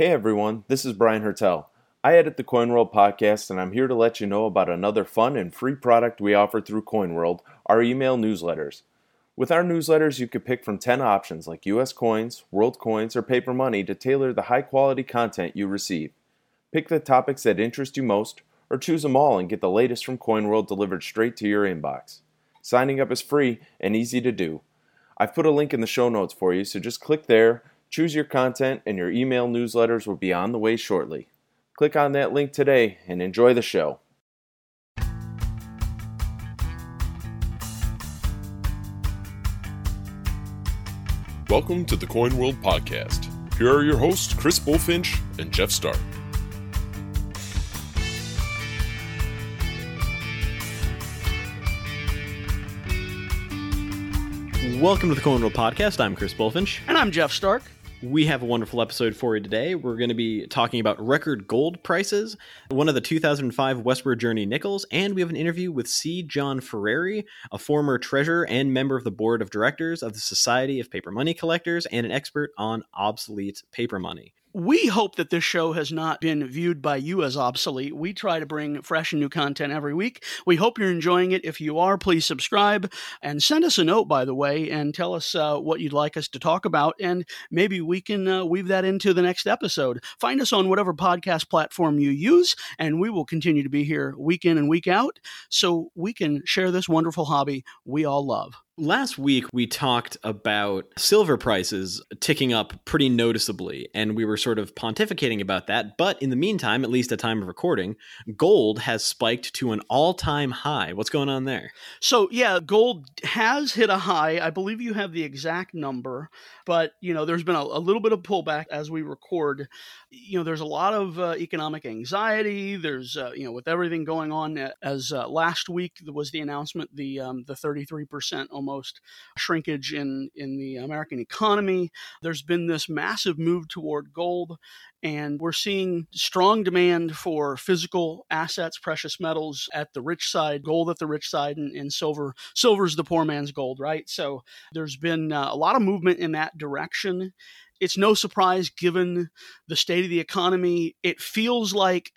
Hey everyone, this is Brian Hertel. I edit the CoinWorld podcast, and I'm here to let you know about another fun and free product we offer through CoinWorld our email newsletters. With our newsletters, you can pick from 10 options like US coins, world coins, or paper money to tailor the high quality content you receive. Pick the topics that interest you most, or choose them all and get the latest from CoinWorld delivered straight to your inbox. Signing up is free and easy to do. I've put a link in the show notes for you, so just click there, choose your content, and your email newsletters will be on the way shortly. Click on that link today and enjoy the show. Welcome to the Coin World Podcast. Here are your hosts, Chris Bulfinch and Jeff Starck. Welcome to the Coin World Podcast. I'm Chris Bulfinch. And I'm Jeff Starck. We have a wonderful episode for you today. We're going to be talking about record gold prices, one of the 2005 Westward Journey nickels, and we have an interview with C. John Ferreri, a former treasurer and member of the board of directors of the Society of Paper Money Collectors and an expert on obsolete paper money. We hope that this show has not been viewed by you as obsolete. We try to bring fresh and new content every week. We hope you're enjoying it. If you are, please subscribe and send us a note, by the way, and tell us uh, what you'd like us to talk about, and maybe we can uh, weave that into the next episode. Find us on whatever podcast platform you use, and we will continue to be here week in and week out so we can share this wonderful hobby we all love. Last week, we talked about silver prices ticking up pretty noticeably, and we were sort of pontificating about that. But in the meantime, at least at time of recording, gold has spiked to an all time high. What's going on there? So, yeah, gold has hit a high. I believe you have the exact number, but, you know, there's been a, a little bit of pullback as we record. You know, there's a lot of uh, economic anxiety. There's, uh, you know, with everything going on, as uh, last week was the announcement, the um, the 33% almost shrinkage in in the American economy. There's been this massive move toward gold, and we're seeing strong demand for physical assets, precious metals at the rich side, gold at the rich side, and, and silver. Silver's the poor man's gold, right? So there's been uh, a lot of movement in that direction. It's no surprise given the state of the economy. It feels like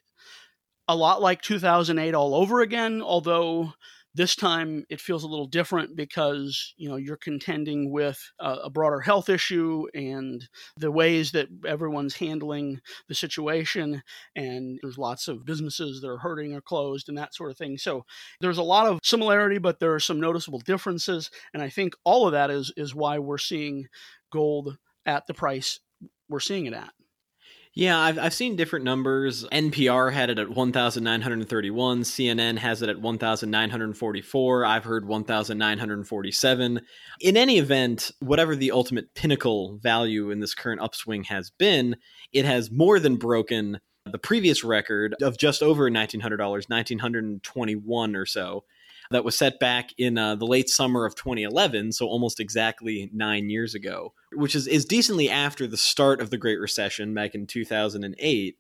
a lot like 2008 all over again, although this time it feels a little different because you know you're contending with a, broader health issue and the ways that everyone's handling the situation. And there's lots of businesses that are hurting or closed and that sort of thing. So there's a lot of similarity but there are some noticeable differences. And i think all of that is is why we're seeing gold at the price we're seeing it at yeah, I've, I've seen different numbers. NPR had it at 1,931. CNN has it at 1,944. I've heard 1,947. In any event, whatever the ultimate pinnacle value in this current upswing has been, it has more than broken the previous record of just over $1,900, 1,921 or so that was set back in uh, the late summer of 2011, so almost exactly nine years ago, which is, is decently after the start of the Great Recession back in 2008.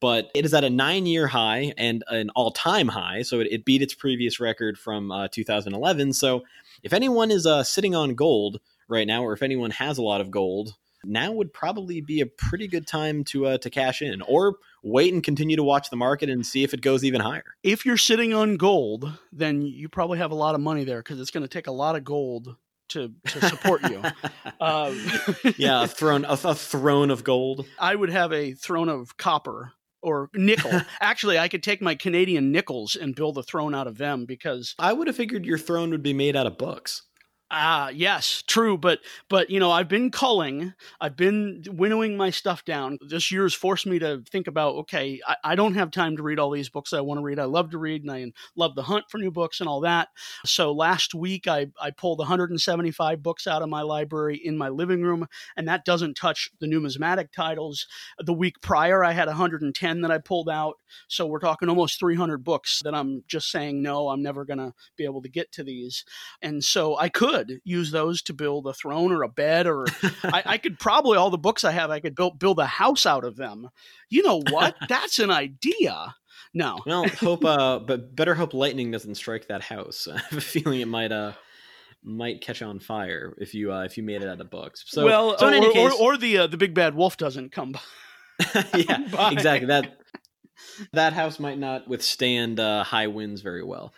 But it is at a nine year high and an all time high, so it, it, beat its previous record from uh, 2011. So if anyone is uh, sitting on gold right now, or if anyone has a lot of gold, now would probably be a pretty good time to uh, to cash in, or wait and continue to watch the market and see if it goes even higher. If you're sitting on gold, then you probably have a lot of money there because it's going to take a lot of gold to to support you. um, yeah, a throne a, a throne of gold. I would have a throne of copper or nickel. Actually, I could take my Canadian nickels and build a throne out of them because I would have figured your throne would be made out of books. Ah, yes, true, but but you know, I've been culling, I've been winnowing my stuff down. This year's forced me to think about, okay, I, I don't have time to read all these books I want to read. I love to read and I love the hunt for new books and all that. So last week I I pulled 175 books out of my library in my living room, and that doesn't touch the numismatic titles. The week prior I had 110 that I pulled out. So we're talking almost 300 books that I'm just saying no, I'm never gonna be able to get to these. And so I could could use those to build a throne or a bed, or I, I, could probably all the books I have, I could build build a house out of them. You know what? That's an idea. No. Well, hope, uh, but better hope lightning doesn't strike that house. I have a feeling it might, uh, might catch on fire if you uh, if you made it out of books. So well, so or, case, or, or, the uh, the big bad wolf doesn't come. By. yeah, Bye. exactly. That that house might not withstand uh, high winds very well.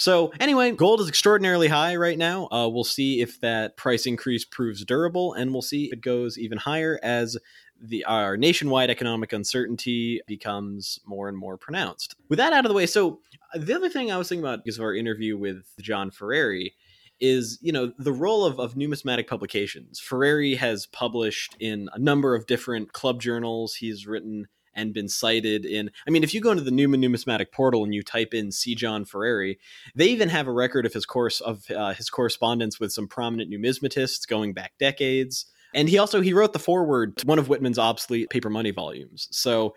So anyway, gold is extraordinarily high right now. Uh, we'll see if that price increase proves durable, and we'll see if it goes even higher as the our nationwide economic uncertainty becomes more and more pronounced. With that out of the way, so the other thing I was thinking about because of our interview with John Ferreri is you know the role of, of numismatic publications Ferreri has published in a number of different club journals he's written and been cited in i mean if you go into the newman numismatic portal and you type in c. John Ferreri they even have a record of his course of uh, his correspondence with some prominent numismatists going back decades. And he also he wrote the foreword to one of whitman's obsolete paper money volumes. So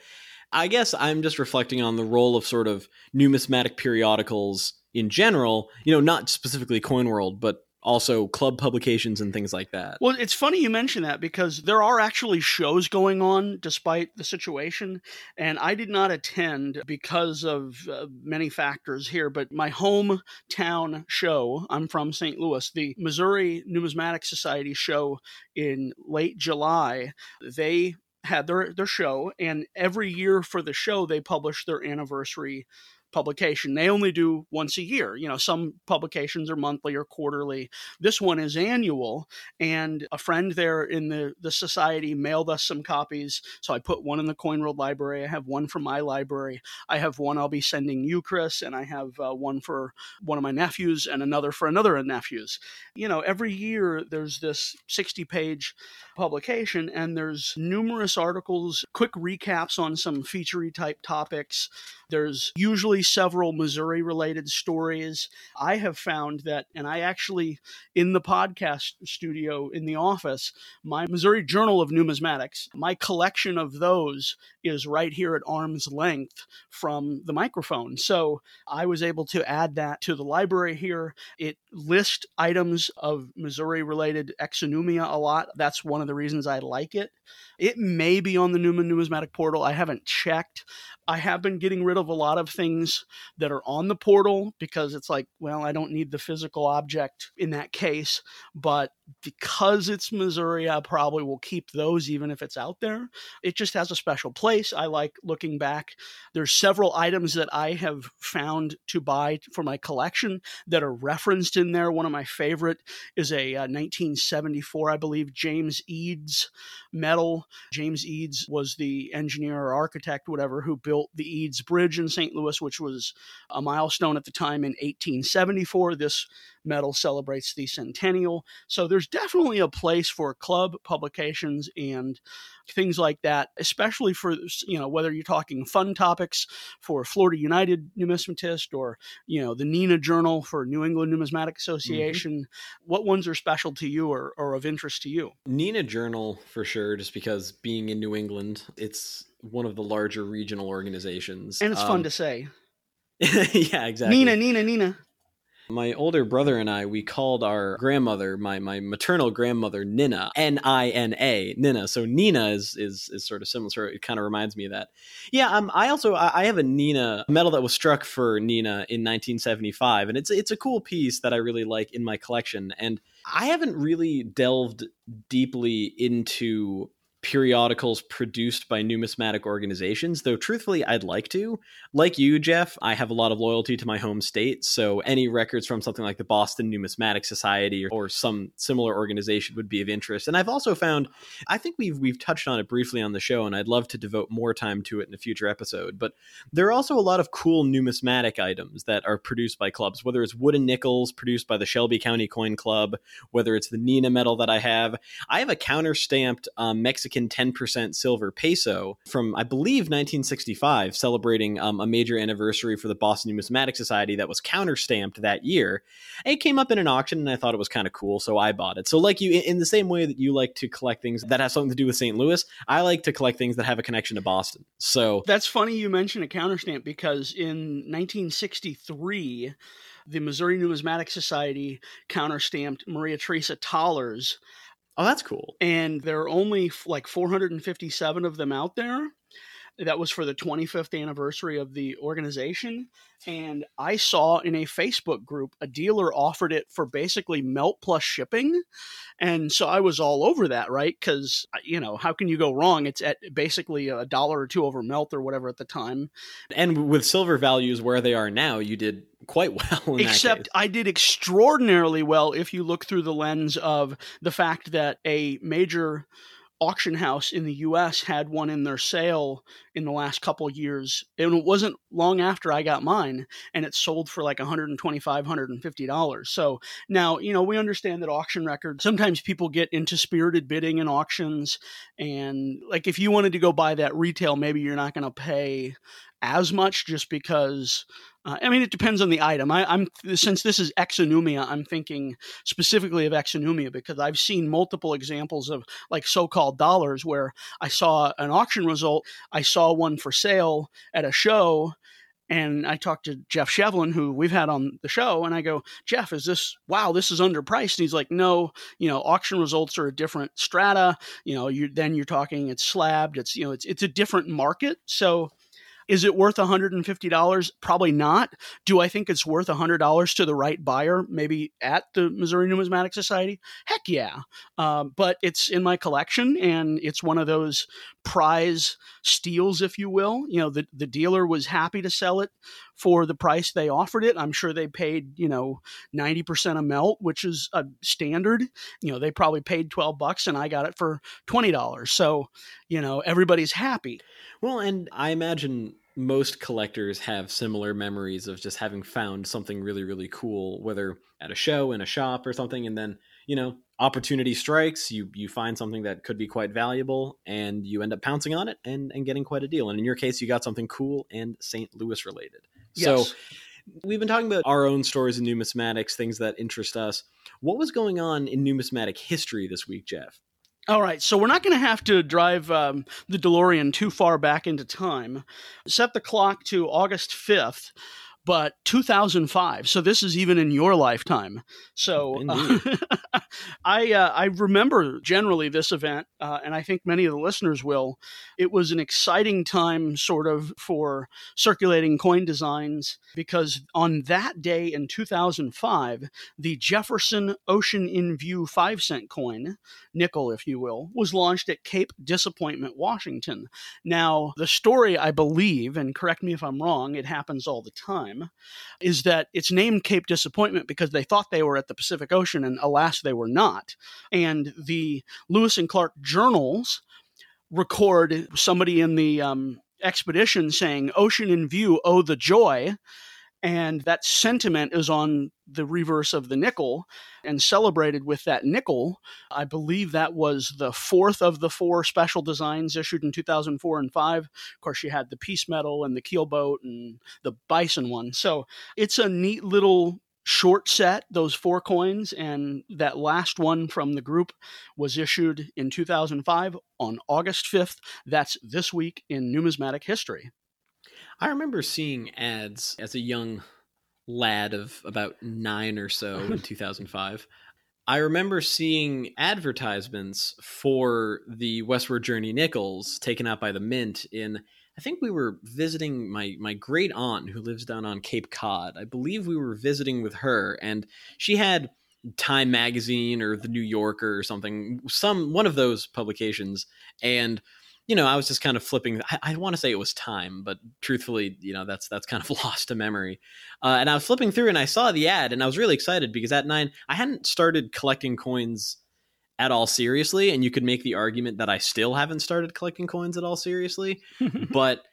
i guess i'm just reflecting on the role of sort of numismatic periodicals in general, you know, not specifically Coin World, but also club publications and things like that. Well, it's funny you mention that because there are actually shows going on despite the situation. And I did not attend because of uh, many factors here, but my hometown show, I'm from St. Louis, the Missouri Numismatic Society show in late July, they had their, their show. And every year for the show, they publish their anniversary publication. They only do once a year. You know, some publications are monthly or quarterly. This one is annual. And a friend there in the, the society mailed us some copies. So I put one in the Coin World library. I have one from my library. I have one I'll be sending you, Chris, and I have uh, one for one of my nephews and another for another of nephews. You know, every year there's this 60 page publication and there's numerous articles, quick recaps on some featurey type topics. There's usually several Missouri related stories. I have found that, and I actually, in the podcast studio in the office, my Missouri Journal of Numismatics, my collection of those is right here at arm's length from the microphone. So I was able to add that to the library here. It lists items of Missouri related exonumia a lot. That's one of the reasons I like it. It may be on the Newman Numismatic portal. I haven't checked. I have been getting rid of a lot of things that are on the portal because it's like, well, I don't need the physical object in that case. But because it's Missouri, I probably will keep those even if it's out there. It just has a special place. I like looking back. There's several items that I have found to buy for my collection that are referenced in there. One of my favorite is a uh, 1974, I believe, James Eads medal. James Eads was the engineer or architect, whatever, who built the Eads Bridge in St. Louis, which was a milestone at the time in 1874. This medal celebrates the centennial. So there's definitely a place for club publications and things like that, especially for you know whether you're talking fun topics for Florida United numismatist or you know the NINA Journal for New England Numismatic Association. Mm-hmm. What ones are special to you or, or of interest to you? NINA Journal for sure, just because being in New England, it's one of the larger regional organizations, and it's um, fun to say. yeah, exactly. Nina, Nina, Nina. My older brother and I, we called our grandmother, my my maternal grandmother, Nina, N I N A, Nina. So Nina is is is sort of similar. So it kind of reminds me of that. Yeah, um, I also I have a Nina medal that was struck for Nina in 1975, and it's it's a cool piece that I really like in my collection. And I haven't really delved deeply into periodicals produced by numismatic organizations, though truthfully, I'd like to. Like you, Jeff, I have a lot of loyalty to my home state, so any records from something like the Boston Numismatic Society or, or, some similar organization would be of interest. And I've also found, I think we've we've touched on it briefly on the show, and I'd love to devote more time to it in a future episode. But there are also a lot of cool numismatic items that are produced by clubs, whether it's wooden nickels produced by the Shelby County Coin Club, whether it's the Nina medal that I have. I have a counter stamped um, Mexican Mexican 10% silver peso from, I believe, 1965, celebrating um, a major anniversary for the Boston Numismatic Society that was counter stamped that year. It came up in an auction, and I thought it was kind of cool, so I bought it. So, like you, in the same way that you like to collect things that have something to do with St. Louis, I like to collect things that have a connection to Boston. So that's funny you mention a counter stamp because in 1963, the Missouri Numismatic Society counter stamped Maria Theresa thalers Oh, that's cool. And there are only like 457 of them out there. that was for the 25th anniversary of the organization. And I saw in a Facebook group a dealer offered it for basically melt plus shipping. And so I was all over that, right? Because, uh, you know, how can you go wrong? It's at basically a dollar or two over melt or whatever at the time. And with silver values where they are now, you did quite well except i did extraordinarily well if you look through the lens of the fact that a major auction house in the US had one in their sale in the last couple years. And it wasn't long after I got mine and it sold for like $125, $150. So now, you know, we understand that auction records sometimes people get into spirited bidding in auctions and like if you wanted to go buy that retail maybe you're not going to pay as much just because uh, I mean, it depends on the item. I, am since this is exonumia, I'm thinking specifically of exonumia because I've seen multiple examples of like so-called dollars where I saw an auction result, I saw one for sale at a show, and I talked to Jeff Shevlin, who we've had on the show, and I go, Jeff, is this wow? This is underpriced. And he's like, No, you know, auction results are a different strata. You know, you then you're talking it's slabbed. It's you know, it's it's a different market. So is it worth $150? Probably not. Do I think it's worth $100 to the right buyer, maybe at the Missouri Numismatic Society? Heck yeah. Um, but it's in my collection and it's one of those prize steals, if you will. You know, the, the dealer was happy to sell it for the price they offered it. I'm sure they paid, you know, 90% of melt, which is a standard. You know, they probably paid 12 bucks and I got it for $20. So, you know, everybody's happy. Well, and I imagine most collectors have similar memories of just having found something really, really cool, whether at a show, in a shop, or something, and then you know opportunity strikes you you find something that could be quite valuable and you end up pouncing on it and and getting quite a deal and in your case you got something cool and st louis related yes. so we've been talking about our own stories in numismatics things that interest us what was going on in numismatic history this week jeff all right, so we're not going to have to drive um, the DeLorean too far back into time. Set the clock to August 5th but 2005 so this is even in your lifetime. So uh, i uh, i remember generally this event uh, and i think many of the listeners will. It was an exciting time sort of for circulating coin designs because on that day in 2005 the jefferson ocean in view 5 cent coin nickel if you will was launched at cape disappointment washington. Now the story i believe and correct me if i'm wrong it happens all the time time is that it's named Cape Disappointment because they thought they were at the Pacific Ocean and alas they were not. And the Lewis and Clark journals record somebody in the um, expedition saying ocean in view oh the joy and that sentiment is on the reverse of the nickel and celebrated with that nickel. I believe that was the fourth of the four special designs issued in 2004 and 5. Of course, you had the Peace Medal and the Keelboat and the Bison one. So it's a neat little short set, those four coins, and that last one from the group was issued in 2005 on August 5th. That's this week in numismatic history. I remember seeing ads as a young lad of about nine or so in 2005. I remember seeing advertisements for the Westward Journey nickels taken out by the Mint in. I think we were visiting my my great aunt who lives down on Cape Cod. I believe we were visiting with her, and she had Time Magazine or the New Yorker or something, some one of those publications, and you know, I was just kind of flipping. I, I want to say it was time, but truthfully, you know, that's that's kind of lost to memory. Uh, and I was flipping through and I saw the ad, and I was really excited because at nine, I hadn't started collecting coins at all seriously, and you could make the argument that I still haven't started collecting coins at all seriously, but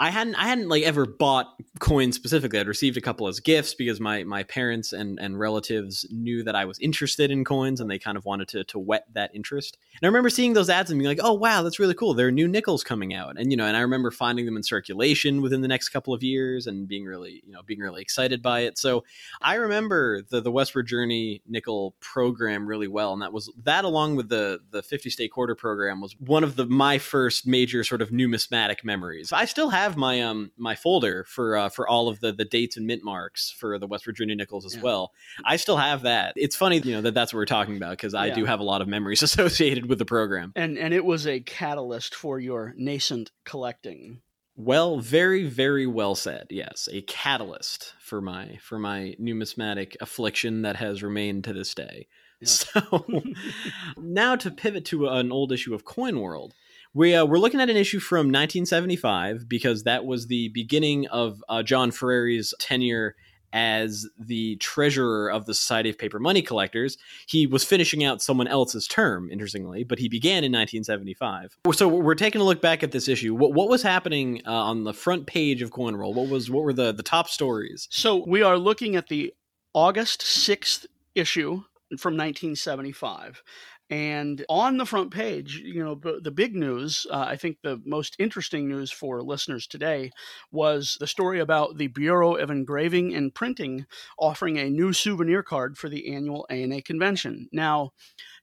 I hadn't I hadn't like ever bought coins specifically. I'd received a couple as gifts because my my parents and and relatives knew that I was interested in coins and they kind of wanted to to whet that interest. And I remember seeing those ads and being like, "Oh wow, that's really cool. There are new nickels coming out." And you know, and I remember finding them in circulation within the next couple of years and being really, you know, being really excited by it. So, I remember the the Westward Journey nickel program really well and that was that along with the the 50 state quarter program was one of the my first major sort of numismatic memories. I still have have my um my folder for uh, for all of the the dates and mint marks for the Westward Journey nickels as yeah. well. I still have that. It's funny, you know, that that's what we're talking about because I yeah. do have a lot of memories associated with the program. And and it was a catalyst for your nascent collecting. Well, very, very well said. Yes, a catalyst for my for my numismatic affliction that has remained to this day. Yeah. So now to pivot to an old issue of Coin World. We, uh, we're looking at an issue from 1975 because that was the beginning of uh, John Ferreri's tenure as the treasurer of the Society of Paper Money Collectors. He was finishing out someone else's term, interestingly, but he began in 1975. So we're taking a look back at this issue. What, what was happening uh, on the front page of Coin World? What was what were the the top stories? So we are looking at the August 6th issue from 1975. And on the front page, you know, the big news, uh, I think the most interesting news for listeners today was the story about the Bureau of Engraving and Printing offering a new souvenir card for the annual ANA convention. Now,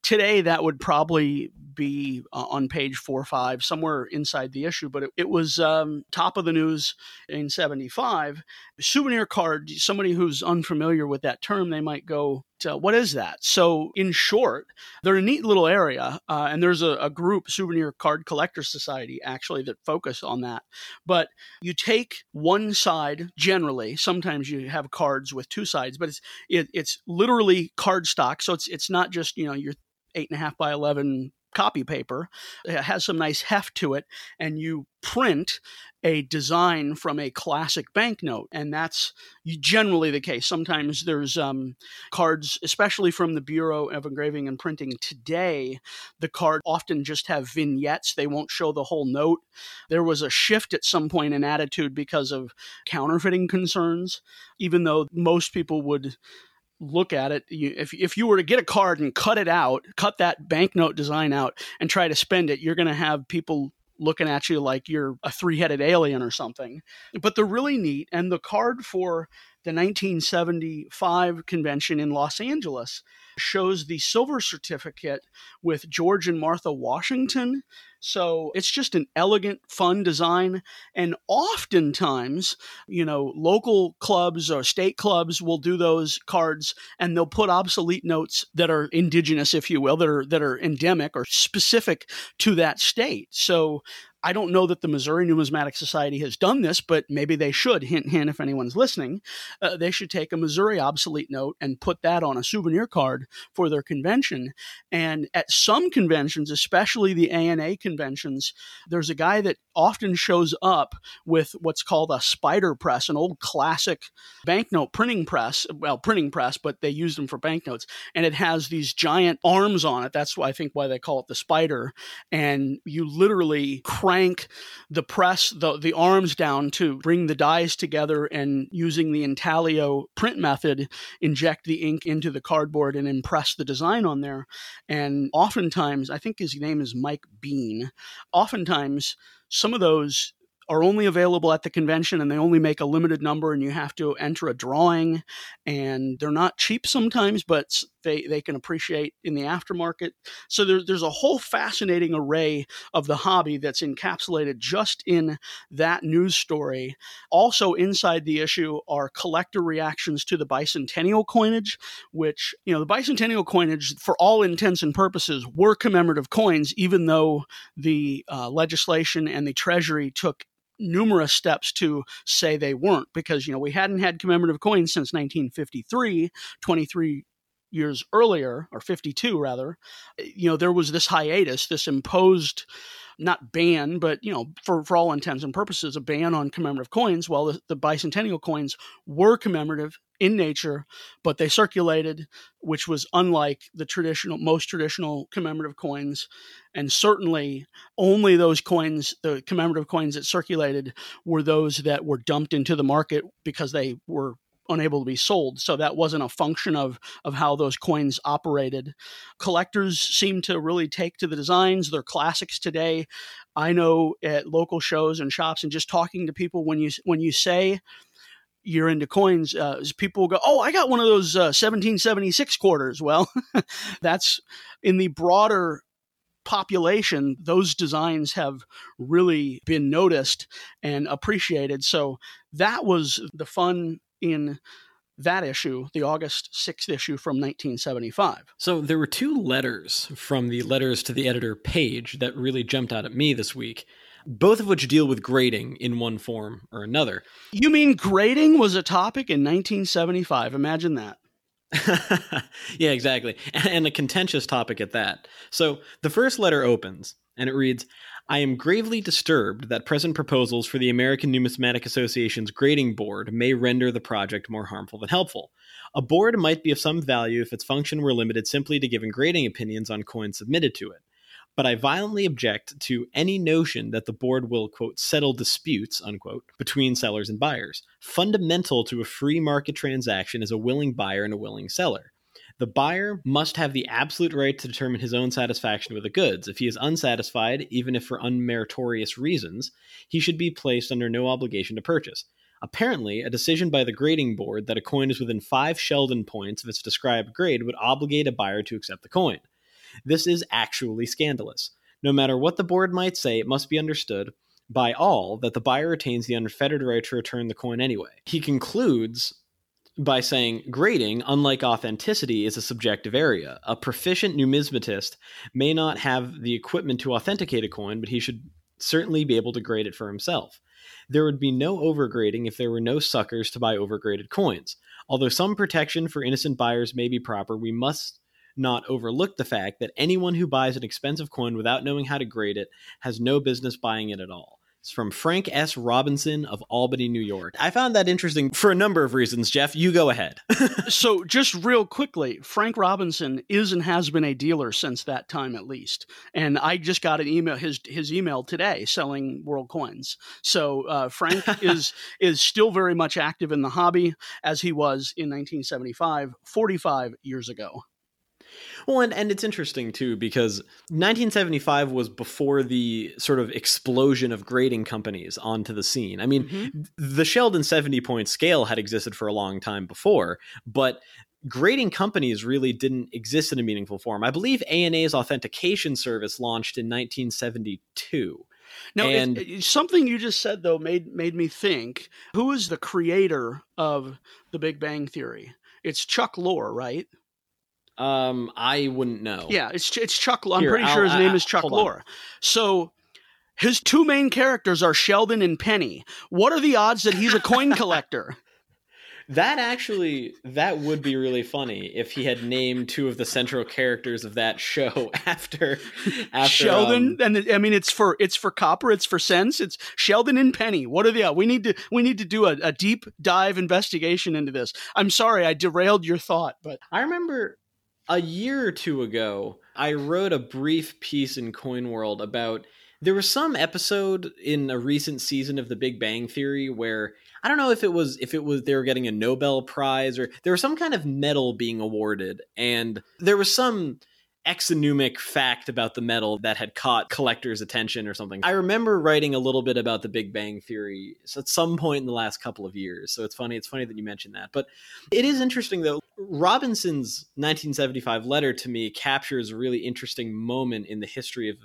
Today, that would probably be uh, on page four or five, somewhere inside the issue, but it, it was um, top of the news in 75. Souvenir card, somebody who's unfamiliar with that term, they might go, what is that? So, in short, they're a neat little area, uh, and there's a, a, group, Souvenir Card Collector Society, actually, that focus on that. But you take one side generally. Sometimes you have cards with two sides, but it's it, it's literally card stock. So it's it's not just you know your eight and a half by 11 copy paper. It has some nice heft to it, and you print a design from a classic banknote, and that's generally the case. Sometimes there's um, cards, especially from the Bureau of Engraving and Printing today. The cards often just have vignettes; they won't show the whole note. There was a shift at some point in attitude because of counterfeiting concerns, even though most people would look at it you, if, if you were to get a card and cut it out cut that banknote design out and try to spend it you're going to have people looking at you like you're a three-headed alien or something. But they're really neat and the card for the 1975 convention in Los Angeles shows the silver certificate with George and Martha Washington. So it's just an elegant, fun design. And oftentimes, you know, local clubs or state clubs will do those cards and they'll put obsolete notes that are indigenous, if you will, that are that are endemic or specific to that state. So I don't know that the Missouri Numismatic Society has done this, but maybe they should. Hint, hint, if anyone's listening, uh, they should take a Missouri obsolete note and put that on a souvenir card for their convention. And at some conventions, especially the ANA conventions, there's a guy that often shows up with what's called a spider press, an old classic banknote printing press. Well, printing press, but they used them for banknotes. And it has these giant arms on it. That's why I think why they call it the spider. And you literally crank the press, the, the arms down to bring the dies together and using the intaglio print method, inject the ink into the cardboard and impress the design on there. And oftentimes, I think his name is Mike Bean, oftentimes some of those are only available at the convention and they only make a limited number and you have to enter a drawing and they're not cheap sometimes but they, they can appreciate in the aftermarket. So there, there's a whole fascinating array of the hobby that's encapsulated just in that news story. Also inside the issue are collector reactions to the bicentennial coinage which you know the bicentennial coinage for all intents and purposes were commemorative coins even though the uh, legislation and the treasury took numerous steps to say they weren't. Because you know we hadn't had commemorative coins since 1953 23 years earlier or 52 rather eh, you know there was this hiatus this imposed not ban, but you know, for, for all intents and purposes, a ban on commemorative coins. Well, the, the bicentennial coins were commemorative in nature, but they circulated, which was unlike the traditional, most traditional commemorative coins. And certainly only those coins, the commemorative coins that circulated, were those that were dumped into the market because they were unable to be sold. So that wasn't a function of of how those coins operated. Collectors seem to really take to the designs. They're classics today. I know at local shows and shops and just talking to people when you when you say you're into coins, uh, people go, "Oh, I got one of those uh, 1776 quarters." Well, that's in the broader population, those designs have really been noticed and appreciated. So that was the fun in that issue, the August 6th issue from 1975. So there were two letters from the letters to the editor page that really jumped out at me this week. both of which deal with grading in one form or another. You mean grading was a topic in 1975? Imagine that. yeah, exactly. And a contentious topic at that. So the first letter opens and it reads I am gravely disturbed that present proposals for the American Numismatic Association's grading board may render the project more harmful than helpful. A board might be of some value if its function were limited simply to giving grading opinions on coins submitted to it but I violently object to any notion that the board will, quote, settle disputes, unquote, between sellers and buyers. Fundamental to a free market transaction is a willing buyer and a willing seller. The buyer must have the absolute right to determine his own satisfaction with the goods. If he is unsatisfied, even if for unmeritorious reasons, he should be placed under no obligation to purchase. Apparently, a decision by the grading board that a coin is within five Sheldon points of its described grade would obligate a buyer to accept the coin. This is actually scandalous. No matter what the board might say, it must be understood by all that the buyer retains the unfettered right to return the coin anyway. He concludes by saying grading, unlike authenticity, is a subjective area. A proficient numismatist may not have the equipment to authenticate a coin, but he should certainly be able to grade it for himself. There would be no overgrading if there were no suckers to buy overgraded coins. Although some protection for innocent buyers may be proper, we must not overlook the fact that anyone who buys an expensive coin without knowing how to grade it has no business buying it at all. It's from Frank S. Robinson of Albany, New York. I found that interesting for a number of reasons. Jeff, you go ahead. so, just real quickly, Frank Robinson is and has been a dealer since that time, at least. And I just got an email his his email today selling world coins. So uh, Frank is is still very much active in the hobby as he was in 1975, 45 years ago. Well, and, and it's interesting too because 1975 was before the sort of explosion of grading companies onto the scene. I mean, mm-hmm. the Sheldon 70 point scale had existed for a long time before, but grading companies really didn't exist in a meaningful form. I believe ANA's authentication service launched in 1972. Now, and, it, something you just said though made made me think: who is the creator of The Big Bang Theory? It's Chuck Lorre, right? Um, I wouldn't know. Yeah, it's it's Chuck. I'm Here, pretty I'll, sure his I, name I, is Chuck Lorre. So his two main characters are Sheldon and Penny. What are the odds that he's a coin collector? that actually that would be really funny if he had named two of the central characters of that show after, after Sheldon um, and I mean it's for it's for copper it's for cents it's Sheldon and Penny what are the odds? we need to we need to do a, a deep dive investigation into this I'm sorry I derailed your thought but I remember a year or two ago, I wrote a brief piece in Coin World about there was some episode in a recent season of The Big Bang Theory where I don't know if it was if it was they were getting a Nobel Prize or there was some kind of medal being awarded, and there was some exonumic fact about the medal that had caught collectors' attention or something. I remember writing a little bit about the Big Bang Theory at some point in the last couple of years. So it's funny. It's funny that you mentioned that. But it is interesting though. Robinson's 1975 letter to me captures a really interesting moment in the history of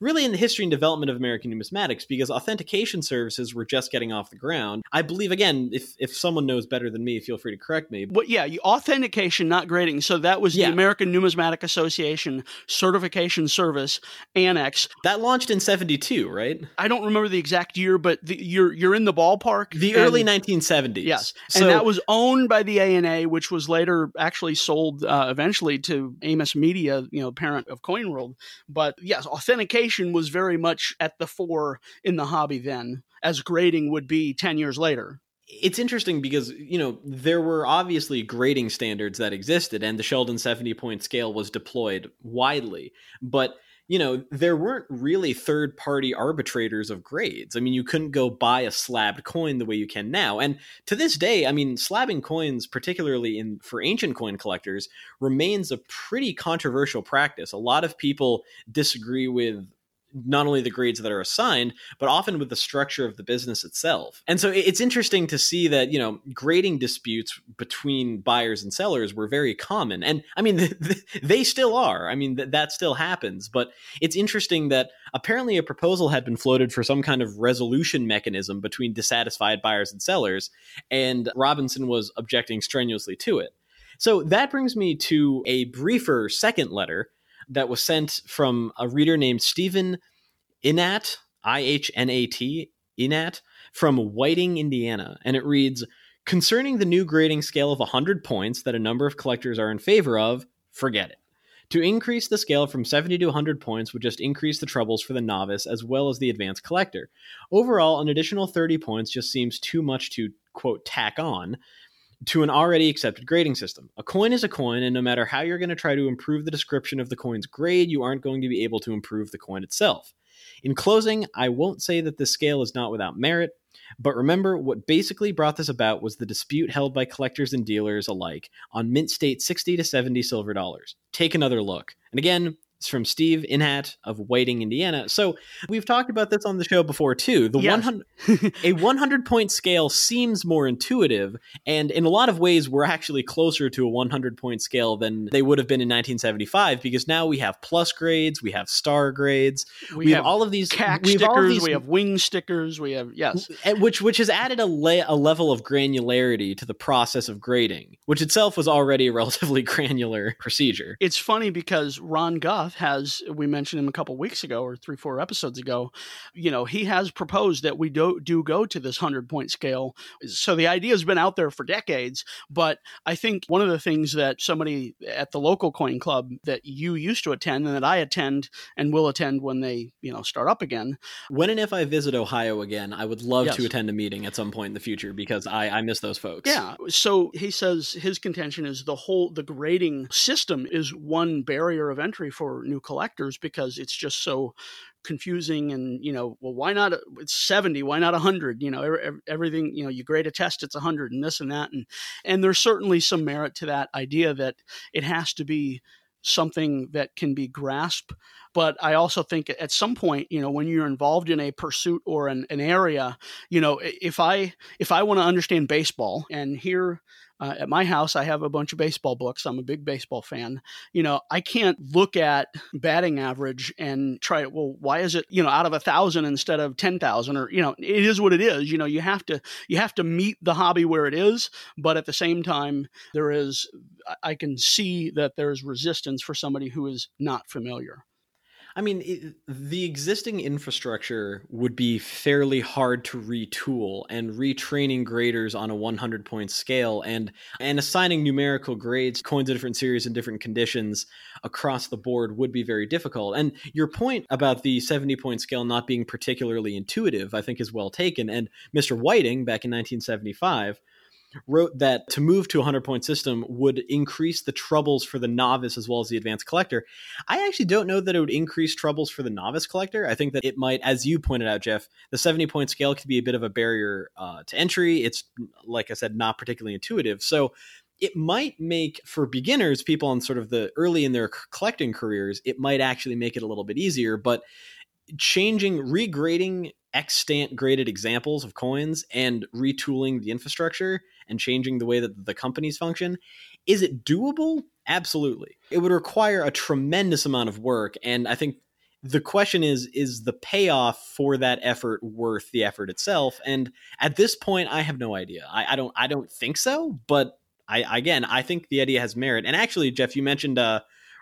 really in the history and development of American numismatics because authentication services were just getting off the ground. I believe again, if if someone knows better than me, feel free to correct me. But yeah, authentication, not grading. So that was yeah. the American Numismatic Association Certification Service ANACS. That launched in '72, right? I don't remember the exact year, but the, you're you're in the ballpark. The and, early 1970s. Yes, so, and that was owned by the ANA, which was later actually sold uh, eventually to Amos Media, you know, parent of Coin World. But yes, authentication was very much at the fore in the hobby then, as grading would be 10 years later. It's interesting because you know there were obviously grading standards that existed and the sheldon 70 point scale was deployed widely but you know there weren't really third party arbitrators of grades. I mean you couldn't go buy a slabbed coin the way you can now and to this day i mean slabbing coins particularly in for ancient coin collectors remains a pretty controversial practice. A lot of people disagree with not only the grades that are assigned, but often with the structure of the business itself. And so it's interesting to see that, you know, grading disputes between buyers and sellers were very common. And I mean, they still are. I mean, that still happens. But it's interesting that apparently a proposal had been floated for some kind of resolution mechanism between dissatisfied buyers and sellers. And Robinson was objecting strenuously to it. So that brings me to a briefer second letter that was sent from a reader named Stephen Ihnat. I H N A T, IHNAT, from Whiting, Indiana. And it reads Concerning the new grading scale of 100 points that a number of collectors are in favor of, forget it. To increase the scale from 70 to 100 points would just increase the troubles for the novice as well as the advanced collector. Overall, an additional 30 points just seems too much to, quote, tack on to an already accepted grading system. A coin is a coin, and no matter how you're going to try to improve the description of the coin's grade, you aren't going to be able to improve the coin itself. In closing, I won't say that this scale is not without merit, but remember, what basically brought this about was the dispute held by collectors and dealers alike on mint state 60 to 70 silver dollars. Take another look. And again, it's from Steve Ihnat of Whiting, Indiana. So we've talked about this on the show before too. The Yes. 100 a 100 point scale seems more intuitive, and in a lot of ways, we're actually closer to a 100 point scale than they would have been in 1975 because now we have plus grades, we have star grades, We, we, have have all of these CAC we stickers. these- We have wing stickers. We have yes. Eh, which which has added a, la- a level of granularity to the process of grading, which itself was already a relatively granular procedure. It's funny because Ron Guth has, we mentioned him a couple weeks ago or three, four episodes ago, you know, he has proposed that we do, do go to this 100 point scale. So the idea has been out there for decades. But I think one of the things that somebody at the local coin club that you used to attend and that I attend and will attend when they, you know, start up again, When and if I visit Ohio again, I would love to attend a meeting at some point in the future because I, I miss those folks. Yeah. So he says his contention is the whole the grading system is one barrier of entry for new collectors because it's just so confusing and you know well why not uh, it's 70 why not 100 you know ev- ev- everything you know you grade a test it's 100 and this and that and and there's certainly some merit to that idea that it has to be something that can be grasped but i also think at some point you know when you're involved in a pursuit or an, an area you know if i if i want to understand baseball and here uh, at my house i have a bunch of baseball books. I'm a big baseball fan. You know i can't look at batting average and try well why is it you know out of a thousand instead of 10000 or you know it is what it is. You know you have to you have to meet the hobby where it is but at the same time there is I- i can see that there's resistance for somebody who is not familiar I mean, it, the existing infrastructure would be fairly hard to retool, and retraining graders on a 100 point scale and and assigning numerical grades, coins of different series and different conditions across the board would be very difficult. And your point about the 70 point scale not being particularly intuitive, I think, is well taken. And Mr. Whiting, back in 1975, wrote that to move to a 100 point system would increase the troubles for the novice as well as the advanced collector. I actually don't know that it would increase troubles for the novice collector. I think that it might, as you pointed out, Jeff, the 70 point scale could be a bit of a barrier uh, to entry. It's, like I said, not particularly intuitive. So it might make for beginners, people on sort of the early in their collecting careers, it might actually make it a little bit easier. But changing, regrading extant graded examples of coins and retooling the infrastructure and changing the way that the companies function, is it doable? Absolutely. It would require a tremendous amount of work. And I think the question is is the payoff for that effort worth the effort itself? And at this point, I have no idea. I, I don't I don't think so, but I again I think the idea has merit. And actually, Jeff, you mentioned uh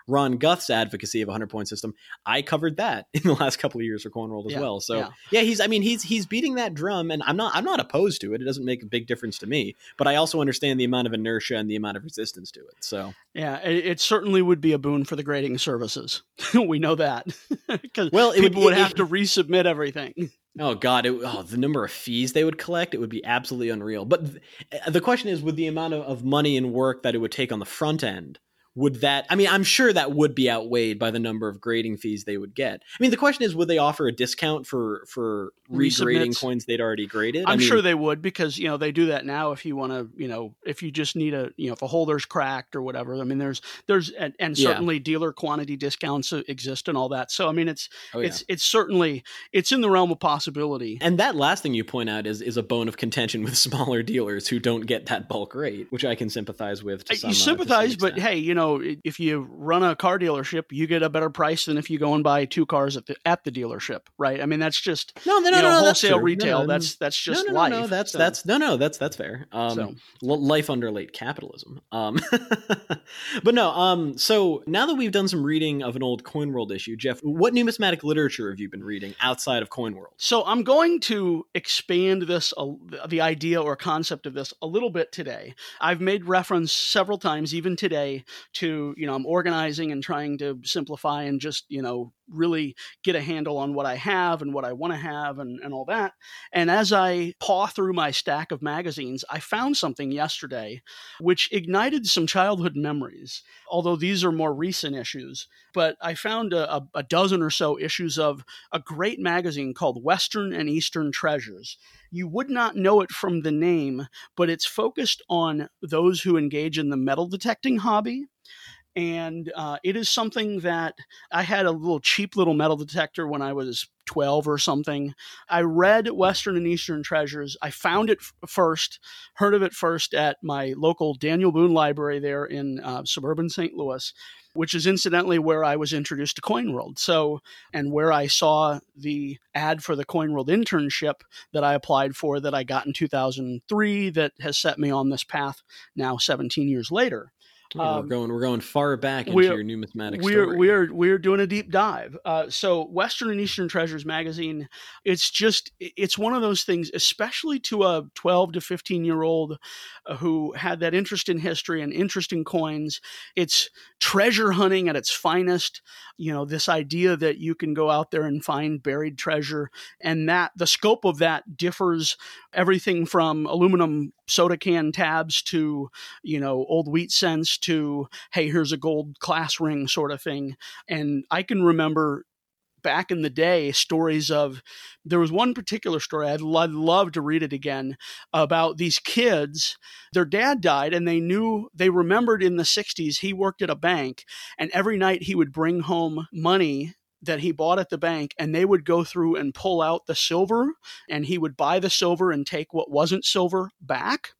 Ron Guth's advocacy of a 100 point system. I covered that in the last couple of years for Coin World as Yeah, well. So yeah. yeah, he's I mean he's he's beating that drum and I'm not I'm not opposed to it. It doesn't make a big difference to me, but I also understand the amount of inertia and the amount of resistance to it. So Yeah, it, it certainly would be a boon for the grading services. we know that because Well, it would- people would, it- have to resubmit everything. Oh God! It, oh, the number of fees they would collect—it would be absolutely unreal. But th- eh, the question is, with the amount of, of money and work that it would take on the front end, would that? I mean, I'm sure that would be outweighed by the number of grading fees they would get. I mean, the question is, would they offer a discount for for regrading Resubmits. coins they'd already graded? I'm I mean, sure they would because you know they do that now. If you want to, you know, if you just need a, you know, if a holder's cracked or whatever. I mean, there's there's and, and Yeah. certainly dealer quantity discounts uh, exist and all that. So I mean, it's oh, yeah. it's it's certainly it's in the realm of possibility. And that last thing you point out is is a bone of contention with smaller dealers who don't get that bulk rate, which I can sympathize with. To Uh, some, uh, you to some sympathize, but hey, you know, know, if you run a car dealership, you get a better price than if you go and buy two cars at the at the dealership, right? I mean, that's just no, no, no, no, know, no wholesale retail. No, no, that's that's just no, no, life. No, that's so. that's no, no, that's that's fair. Um, so. life under late capitalism. Um, but no, um, so now that we've done some reading of an old Coin World issue, Jeff, what numismatic literature have you been reading outside of Coin World? So I'm going to expand this, uh, the idea or concept of this, a little bit today. I've made reference several times, even today, to you know I'm organizing and trying to simplify and just you know really get a handle on what I have and what I want to have and, and all that. And as I paw through my stack of magazines, I found something yesterday which ignited some childhood memories, although these are more recent issues. But I found a, a dozen or so issues of a great magazine called Western and Eastern Treasures. You would not know it from the name, but it's focused on those who engage in the metal detecting hobby and uh, it is something that I had a little cheap little metal detector when I was 12 or something. I read Western and Eastern Treasures. I found it f- first, heard of it first at my local Daniel Boone Library there in uh, suburban St. Louis, which is incidentally where I was introduced to CoinWorld. So, and where I saw the ad for the CoinWorld internship that I applied for that I got in 2003 that has set me on this path now 17 years later. Um, we're going we're going far back into your numismatic we're, story. We're we're doing a deep dive. Uh, so Western and Eastern Treasures magazine, it's just it's one of those things, especially to a 12 to 15 year old uh, who had that interest in history and interest in coins. It's treasure hunting at its finest. You know, this idea that you can go out there and find buried treasure, and that the scope of that differs everything from aluminum soda can tabs to you know old wheat cents to hey here's a gold class ring sort of thing. And i can remember back in the day stories of there was one particular story I'd, I'd love to read it again about these kids their dad died and they knew they remembered in the 60s he worked at a bank and every night he would bring home money that he bought at the bank and they would go through and pull out the silver and he would buy the silver and take what wasn't silver back.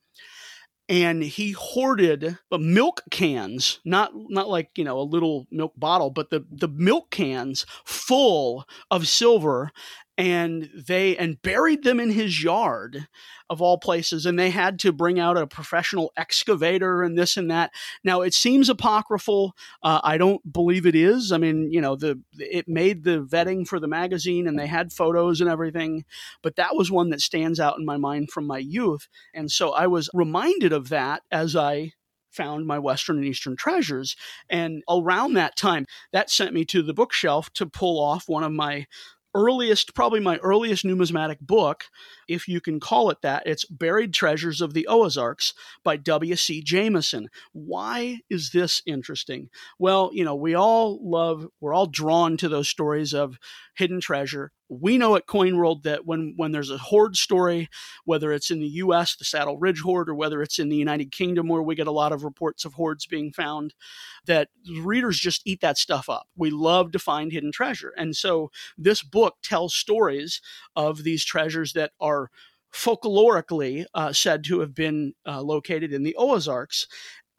And he hoarded milk cans not not like you know a little milk bottle but the the milk cans full of silver and they and buried them in his yard of all places. And they had to bring out a professional excavator and this and that. Now it seems apocryphal. Uh, i don't believe it is. I mean you know the it made the vetting for the magazine and they had photos and everything but that was one that stands out in my mind from my youth. And so i was reminded of that as i found my Western and Eastern treasures. And around that time, that sent me to the bookshelf to pull off one of my earliest, probably my earliest numismatic book, if you can call it that. It's Buried Treasures of the Ozarks by W.C. Jameson. Why is this interesting? Well, you know, we all love, we're all drawn to those stories of hidden treasure. We know at Coin World that when, when there's a hoard story, whether it's in the US, the Saddle Ridge hoard, or whether it's in the United Kingdom, where we get a lot of reports of hoards being found, that readers just eat that stuff up. We love to find hidden treasure. And so this book tells stories of these treasures that are folklorically uh, said to have been uh, located in the Ozarks.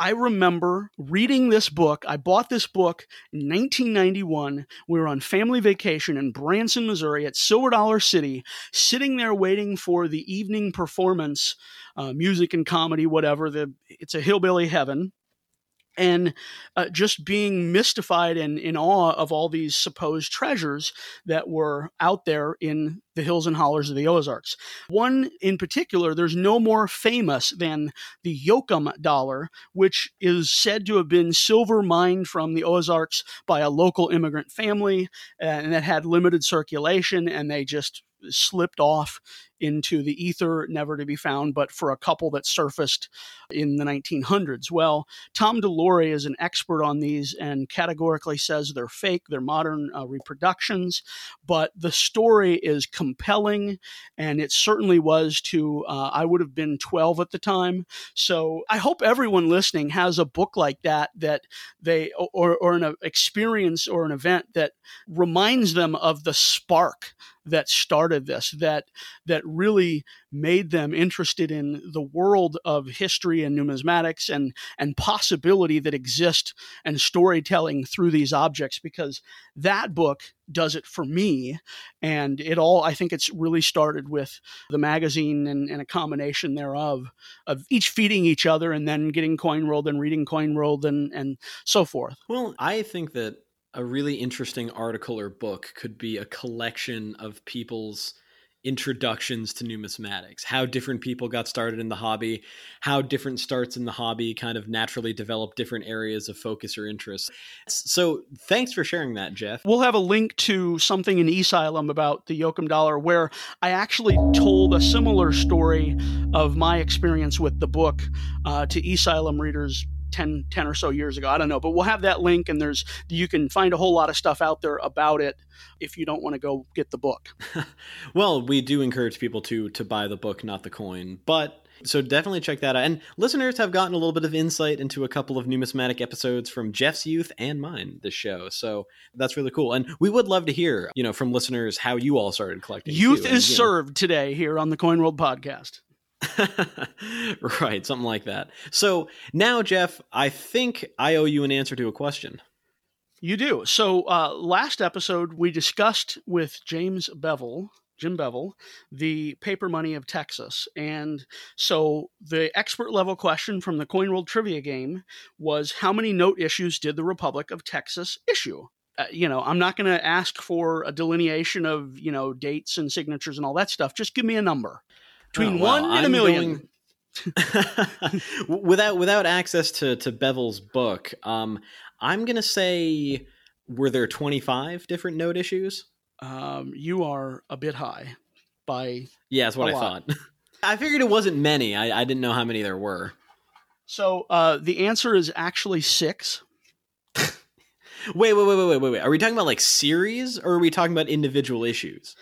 I remember reading this book. I bought this book in 1991. We were on family vacation in Branson, Missouri at Silver Dollar City, sitting there waiting for the evening performance, uh, music and comedy, whatever. The, it's a hillbilly heaven and uh, just being mystified and in awe of all these supposed treasures that were out there in the hills and hollers of the Ozarks. One in particular, there's no more famous than the Yoakum dollar, which is said to have been silver mined from the Ozarks by a local immigrant family and that had limited circulation, and they just slipped off into the ether, never to be found, but for a couple that surfaced in the 1900s. Well, Tom DeLorey is an expert on these and categorically says they're fake, they're modern uh, reproductions, but the story is compelling, and it certainly was to, uh, I would have been 12 at the time. So I hope everyone listening has a book like that, that they, or, or an experience or an event that reminds them of the spark that started this that that really made them interested in the world of history and numismatics and and possibility that exist and storytelling through these objects because that book does it for me. And it all i think it's really started with the magazine and, and a combination thereof of each feeding each other and then getting Coin World and reading Coin World and and so forth. Well i think that a really interesting article or book could be a collection of people's introductions to numismatics, how different people got started in the hobby, how different starts in the hobby kind of naturally develop different areas of focus or interest. So, thanks for sharing that, Jeff. We'll have a link to something in Esylum about the Yoakum dollar where I actually told a similar story of my experience with the book uh, to Esylum readers 10, 10 or so years ago. I don't know, but we'll have that link and there's you can find a whole lot of stuff out there about it if you don't want to go get the book. well, we do encourage people to to buy the book, not the coin. But so definitely check that out. And listeners have gotten a little bit of insight into a couple of numismatic episodes from Jeff's youth and mine this show. So that's really cool. And we would love to hear, you know, from listeners how you all started collecting. Youth too. is and, served know. today here on the Coin World podcast. right, something like that. So now, Jeff, I think I owe you an answer to a question. You do. So uh, last episode, we discussed with James Bevill, Jim Bevill, the paper money of Texas. And so the expert level question from the Coin World trivia game was how many note issues did the Republic of Texas issue? Uh, you know, I'm not going to ask for a delineation of, you know, dates and signatures and all that stuff. Just give me a number between oh, well, one and a million. Going... without without access to to Bevill's book, um, I'm gonna say were there 25 different note issues? Um, you are a bit high by yeah, that's what I lot. thought. I figured it wasn't many. I, I didn't know how many there were. So uh, the answer is actually six. wait, wait, wait, wait, wait, wait. Are we talking about like series or are we talking about individual issues?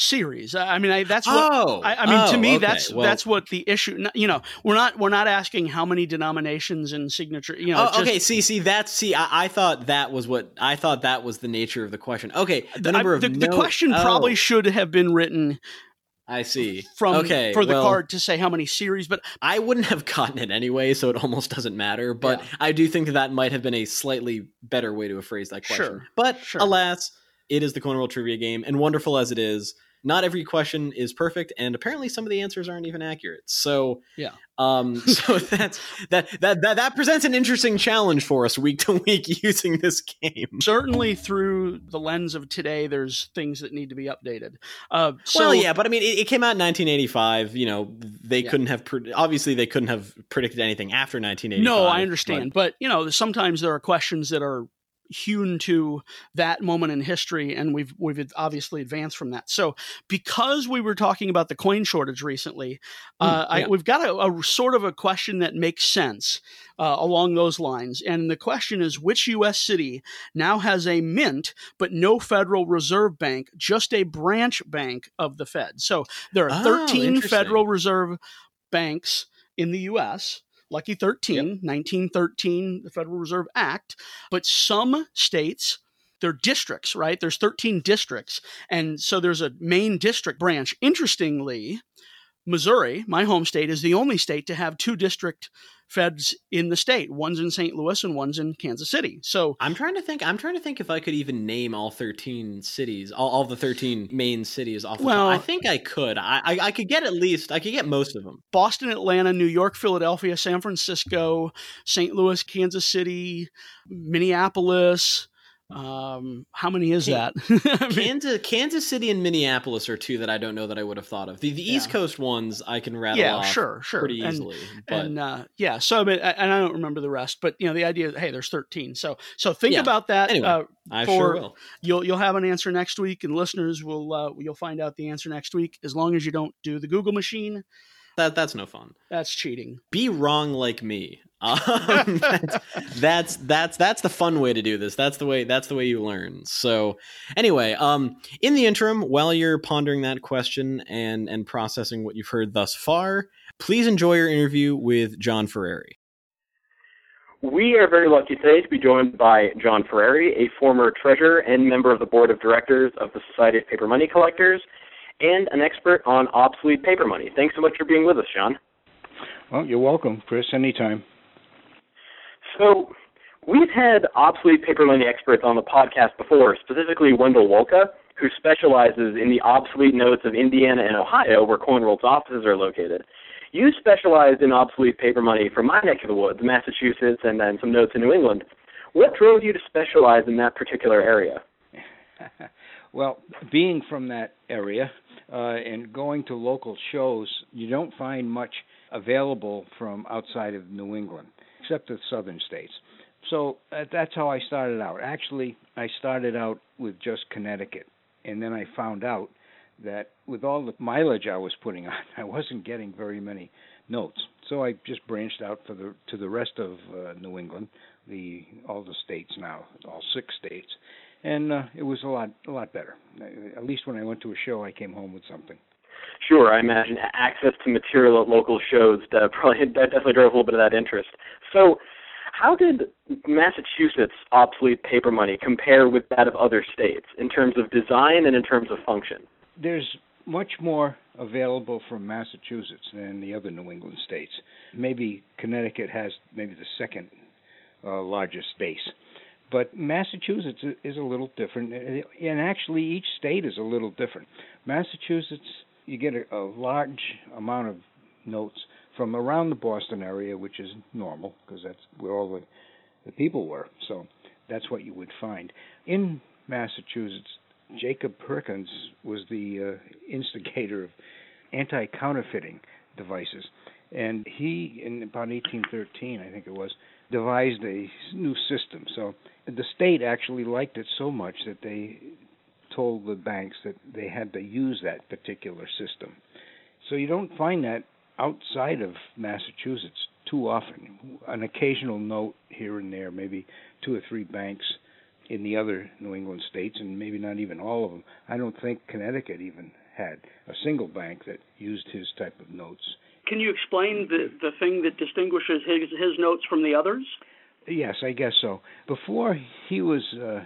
Series. I mean, I, that's what oh, I, I mean. Oh, to me, okay. that's well, that's what the issue. You know, we're not we're not asking how many denominations and signature. You know, oh, just, okay. See, see, that's see. I, I, thought that was what I thought that was the nature of the question. Okay, the number of the, the question oh. probably should have been written. I see. From okay, for the well, card to say how many series, but I wouldn't have gotten it anyway, so it almost doesn't matter. But yeah. I do think that that might have been a slightly better way to phrase that question. Sure. But sure. alas, it is the Coin World trivia game, and wonderful as it is, not every question is perfect and apparently some of the answers aren't even accurate. So yeah. um so that's that that that, that presents an interesting challenge for us week to week using this game. Certainly through the lens of today there's things that need to be updated. Uh so, well yeah but i mean it, it came out in 1985 you know they yeah. couldn't have pre- obviously they couldn't have predicted anything after 1985 no i understand but, but you know sometimes there are questions that are hewn to that moment in history and we've we've obviously advanced from that. So because we were talking about the coin shortage recently mm, uh, yeah. I, we've got a, a, sort of a question that makes sense uh, along those lines. And the question is which us city now has a mint but no federal reserve bank just a branch bank of the fed? So there are oh, 13 federal reserve banks in the us Lucky 13, yep. 1913, the Federal Reserve Act. But some states, they're districts, right? There's 13 districts. And so there's a main district branch. Interestingly, Missouri, my home state, is the only state to have two district feds in the state. One's in St. Louis and one's in Kansas City. So I'm trying to think. I'm trying to think if I could even name all 13 cities, all, all the 13 main cities off. The well, top. I think I could. I, I, I could get at least. I could get most of them. Boston, Atlanta, New York, Philadelphia, San Francisco, St. Louis, Kansas City, Minneapolis. Um, how many is that? Kansas, Kansas City, and Minneapolis are two that I don't know that I would have thought of. The, the yeah. East Coast ones I can rattle yeah, off sure, sure, pretty easily. And, but... and uh, yeah, so I mean, and I don't remember the rest, but you know, the idea, hey, there's 13. So so think yeah. about that. Anyway, uh, I for, sure will. You'll you'll have an answer next week, and listeners will uh, you'll find out the answer next week as long as you don't do the Google machine. That that's no fun. That's cheating. Be wrong like me. Um, that's, that's that's that's the fun way to do this. That's the way that's the way you learn. So anyway, um, in the interim, while you're pondering that question and and processing what you've heard thus far, please enjoy your interview with John Ferreri. We are very lucky today to be joined by John Ferreri, a former treasurer and member of the board of directors of the Society of Paper Money Collectors, and an expert on obsolete paper money. Thanks so much for being with us, John. Well, you're welcome, Chris, anytime. So, we've had obsolete paper money experts on the podcast before, specifically Wendell Wolka, who specializes in the obsolete notes of Indiana and Ohio, where CoinWorld's offices are located. You specialize in obsolete paper money from my neck of the woods, Massachusetts, and then some notes in New England. What drove you to specialize in that particular area? well, being from that area uh, and going to local shows, you don't find much available from outside of New England, except the southern states. So uh, that's how I started out. Actually, I started out with just Connecticut, and then I found out that with all the mileage I was putting on, I wasn't getting very many notes. So I just branched out for the to the rest of uh, New England, the all the states now, all six states, and uh, it was a lot a lot better. At least when I went to a show, I came home with something. Sure, I imagine access to material at local shows that probably that definitely drove a little bit of that interest. So, how did Massachusetts obsolete paper money compare with that of other states in terms of design and in terms of function? There's much more available from Massachusetts than the other New England states. Maybe Connecticut has maybe the second uh, largest base. But Massachusetts is a little different, and actually each state is a little different. Massachusetts, you get a, a large amount of notes from around the Boston area, which is normal because that's where all the, the people were. So that's what you would find. In Massachusetts, Jacob Perkins was the uh, instigator of anti counterfeiting devices. And he, in about 1813, I think it was, devised a new system. So the state actually liked it so much that they told the banks that they had to use that particular system. So you don't find that outside of Massachusetts too often. An occasional note here and there, maybe two or three banks in the other New England states, and maybe not even all of them. I don't think Connecticut even had a single bank that used his type of notes. Can you explain the the thing that distinguishes his his notes from the others? Yes, I guess so. Before he was uh,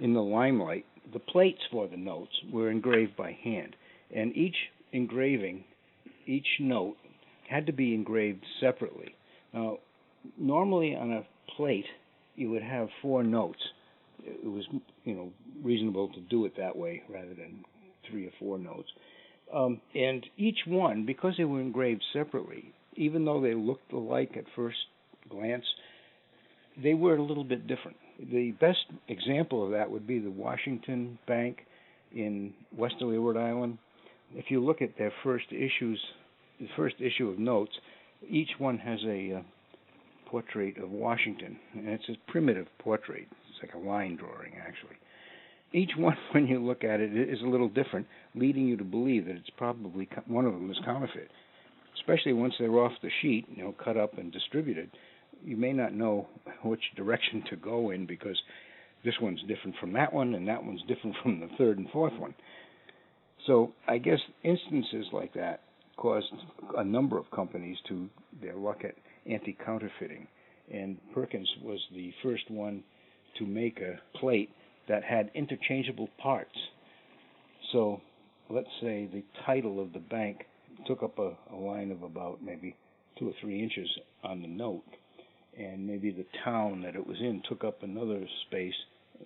in the limelight, the plates for the notes were engraved by hand, and each engraving, each note, had to be engraved separately. Now, normally on a plate, you would have four notes. It was, you know, reasonable to do it that way rather than three or four notes. Um, and each one, because they were engraved separately, even though they looked alike at first glance, they were a little bit different. The best example of that would be the Washington Bank in Westerly, Rhode Island. If you look at their first issues, the first issue of notes, each one has a uh, portrait of Washington, and it's a primitive portrait. It's like a line drawing, actually. Each one, when you look at it, is a little different, leading you to believe that it's probably one of them is counterfeit. Especially once they're off the sheet, you know, cut up and distributed, you may not know which direction to go in because this one's different from that one, and that one's different from the third and fourth one. So I guess instances like that caused a number of companies to their luck at anti-counterfeiting, and Perkins was the first one to make a plate that had interchangeable parts. So let's say the title of the bank took up a, a line of about maybe two or three inches on the note, and maybe the town that it was in took up another space,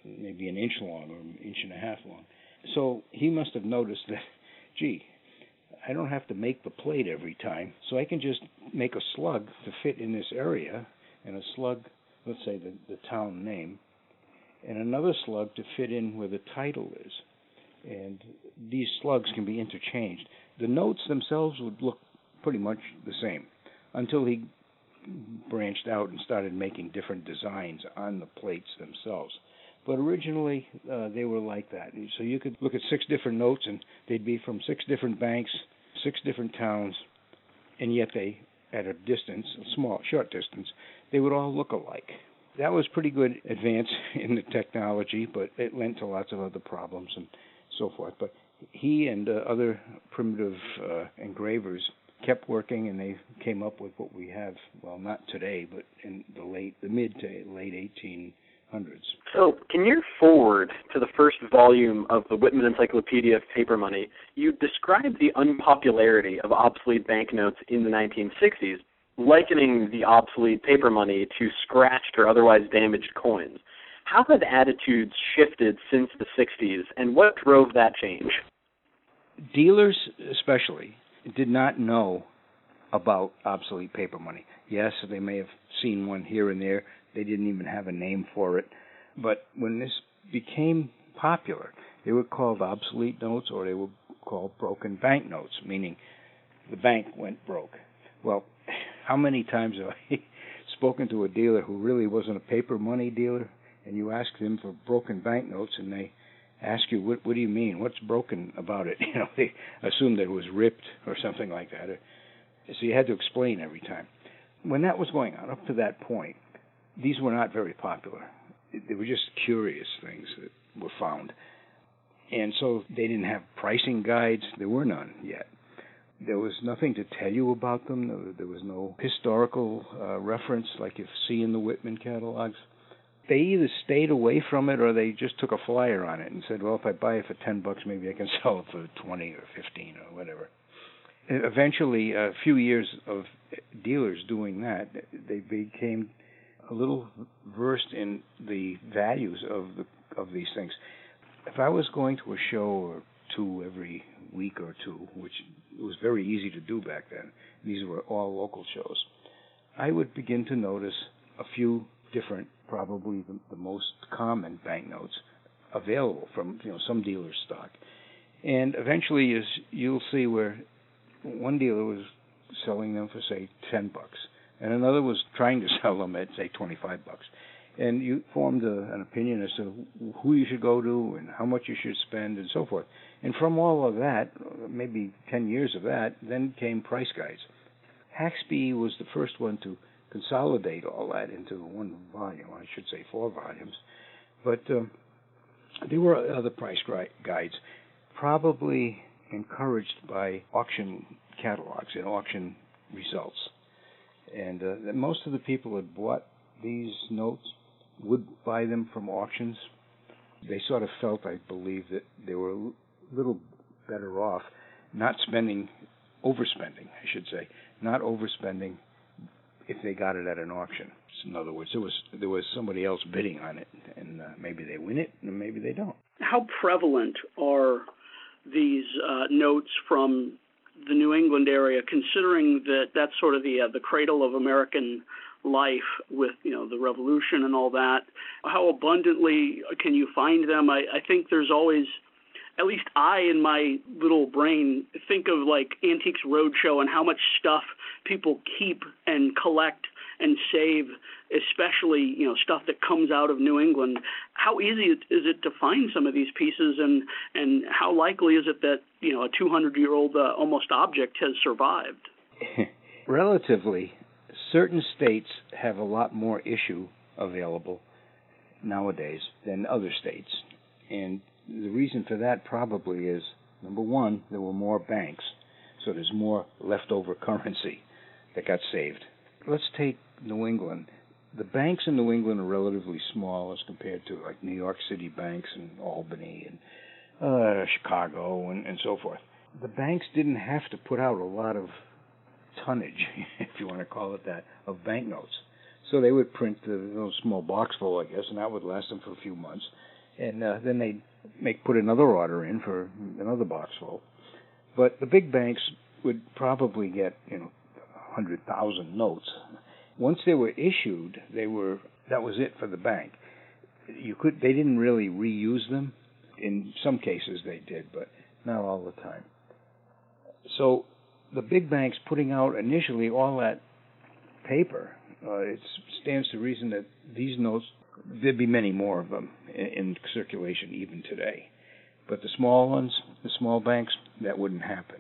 maybe an inch long or an inch and a half long. So he must have noticed that, gee, I don't have to make the plate every time, so I can just make a slug to fit in this area, and a slug, let's say the, the town name, and another slug to fit in where the title is. And these slugs can be interchanged. The notes themselves would look pretty much the same until he branched out and started making different designs on the plates themselves. But originally, uh, they were like that. So you could look at six different notes, and they'd be from six different banks, six different towns, and yet they, at a distance, a small, short distance, they would all look alike that was pretty good advance in the technology, but it led to lots of other problems and so forth. But he and uh, other primitive uh, engravers kept working, and they came up with what we have. Well, not today, but in the late, the mid to late hundreds. So, can you forward to the first volume of the Whitman Encyclopedia of Paper Money? You describe the unpopularity of obsolete banknotes in the 1960s, likening the obsolete paper money to scratched or otherwise damaged coins. How have attitudes shifted since the 60s, and what drove that change? Dealers, especially, did not know about obsolete paper money. Yes, they may have seen one here and there. They didn't even have a name for it. But when this became popular, they were called obsolete notes or they were called broken bank notes, meaning the bank went broke. Well, how many times have I spoken to a dealer who really wasn't a paper money dealer? And you ask them for broken banknotes and they ask you what what do you mean? What's broken about it? You know they assume that it was ripped or something like that. So you had to explain every time. When that was going on up to that point these were not very popular. They were just curious things that were found. And so they didn't have pricing guides. There were none yet there was nothing to tell you about them there was no historical uh, reference like you see in the whitman catalogs they either stayed away from it or they just took a flyer on it and said, "Well, if I buy it for ten bucks, maybe I can sell it for twenty or fifteen or whatever." Eventually, a few years of dealers doing that, they became a little versed in the values of the of these things. If I was going to a show or two every week or two, which was very easy to do back then, these were all local shows, I would begin to notice a few different, probably the, the most common banknotes available from you know some dealer's stock. And eventually, is you'll see where one dealer was selling them for say ten bucks, and another was trying to sell them at say twenty five bucks. And you formed a, an opinion as to who you should go to and how much you should spend and so forth. And from all of that, maybe ten years of that, then came price guides. Haxby was the first one to consolidate all that into one volume. I should say four volumes. But um, there were other price guides, probably encouraged by auction catalogs and auction results. And uh, most of the people that bought these notes would buy them from auctions. They sort of felt, I believe, that they were a little better off not spending, overspending, I should say, not overspending if they got it at an auction. In other words, there was there was somebody else bidding on it, and uh, maybe they win it, and maybe they don't. How prevalent are these uh, notes from the New England area, considering that that's sort of the uh, the cradle of American life with you know the revolution and all that? How abundantly can you find them? I, I think there's always at least I, in my little brain, think of like Antiques Roadshow and how much stuff people keep and collect and save, especially you know stuff that comes out of New England. How easy is it to find some of these pieces, and and how likely is it that you know a 200 year old uh, almost object has survived? Relatively, certain states have a lot more issue available nowadays than other states, and the reason for that probably is number one, there were more banks, so there's more leftover currency that got saved. Let's take New England. The banks in New England are relatively small as compared to like New York City banks and Albany and uh, Chicago and, and so forth. The banks didn't have to put out a lot of tonnage, if you want to call it that, of banknotes. So they would print a little small box full, I guess, and that would last them for a few months. And uh, then they'd make put another order in for another box full. But the big banks would probably get you know hundred thousand notes. Once they were issued, they were that was it for the bank. You could they didn't really reuse them. In some cases they did, but not all the time. So the big banks putting out initially all that paper, uh, it stands to reason that these notes there'd be many more of them in, in circulation even today. But the small ones, the small banks, that wouldn't happen.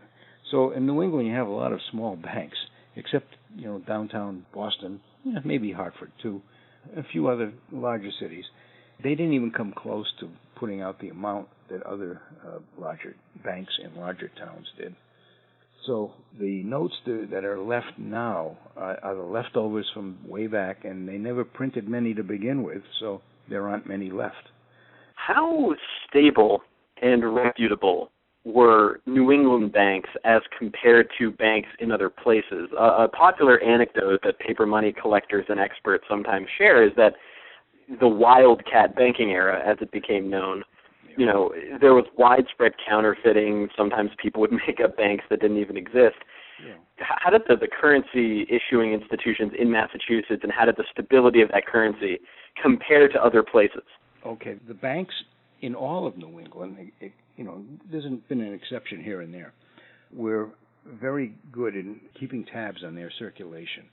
So in New England, you have a lot of small banks, except you know downtown Boston, yeah, maybe Hartford too, a few other larger cities. They didn't even come close to putting out the amount that other uh, larger banks in larger towns did. So the notes that are left now are, the leftovers from way back, and they never printed many to begin with. So there aren't many left. How stable and reputable were New England banks as compared to banks in other places? A popular anecdote that paper money collectors and experts sometimes share is that the wildcat banking era, as it became known, you know, there was widespread counterfeiting. Sometimes people would make up banks that didn't even exist. Yeah. How did the, the currency issuing institutions in Massachusetts and how did the stability of that currency compare to other places? Okay, the banks in all of New England, it, you know, there's been an exception here and there. We're very good in keeping tabs on their circulation.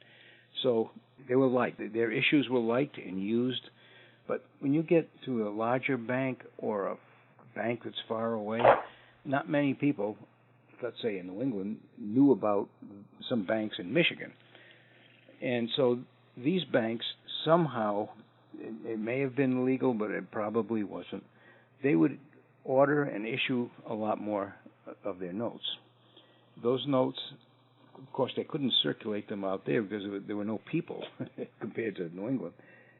So they were liked. Their issues were liked and used. But when you get to a larger bank or a bank that's far away, not many people, let's say in New England, knew about some banks in Michigan. And so these banks somehow, it, it may have been legal, but it probably wasn't. They would order and issue a lot more of their notes. Those notes, of course, they couldn't circulate them out there because there were no people compared to New England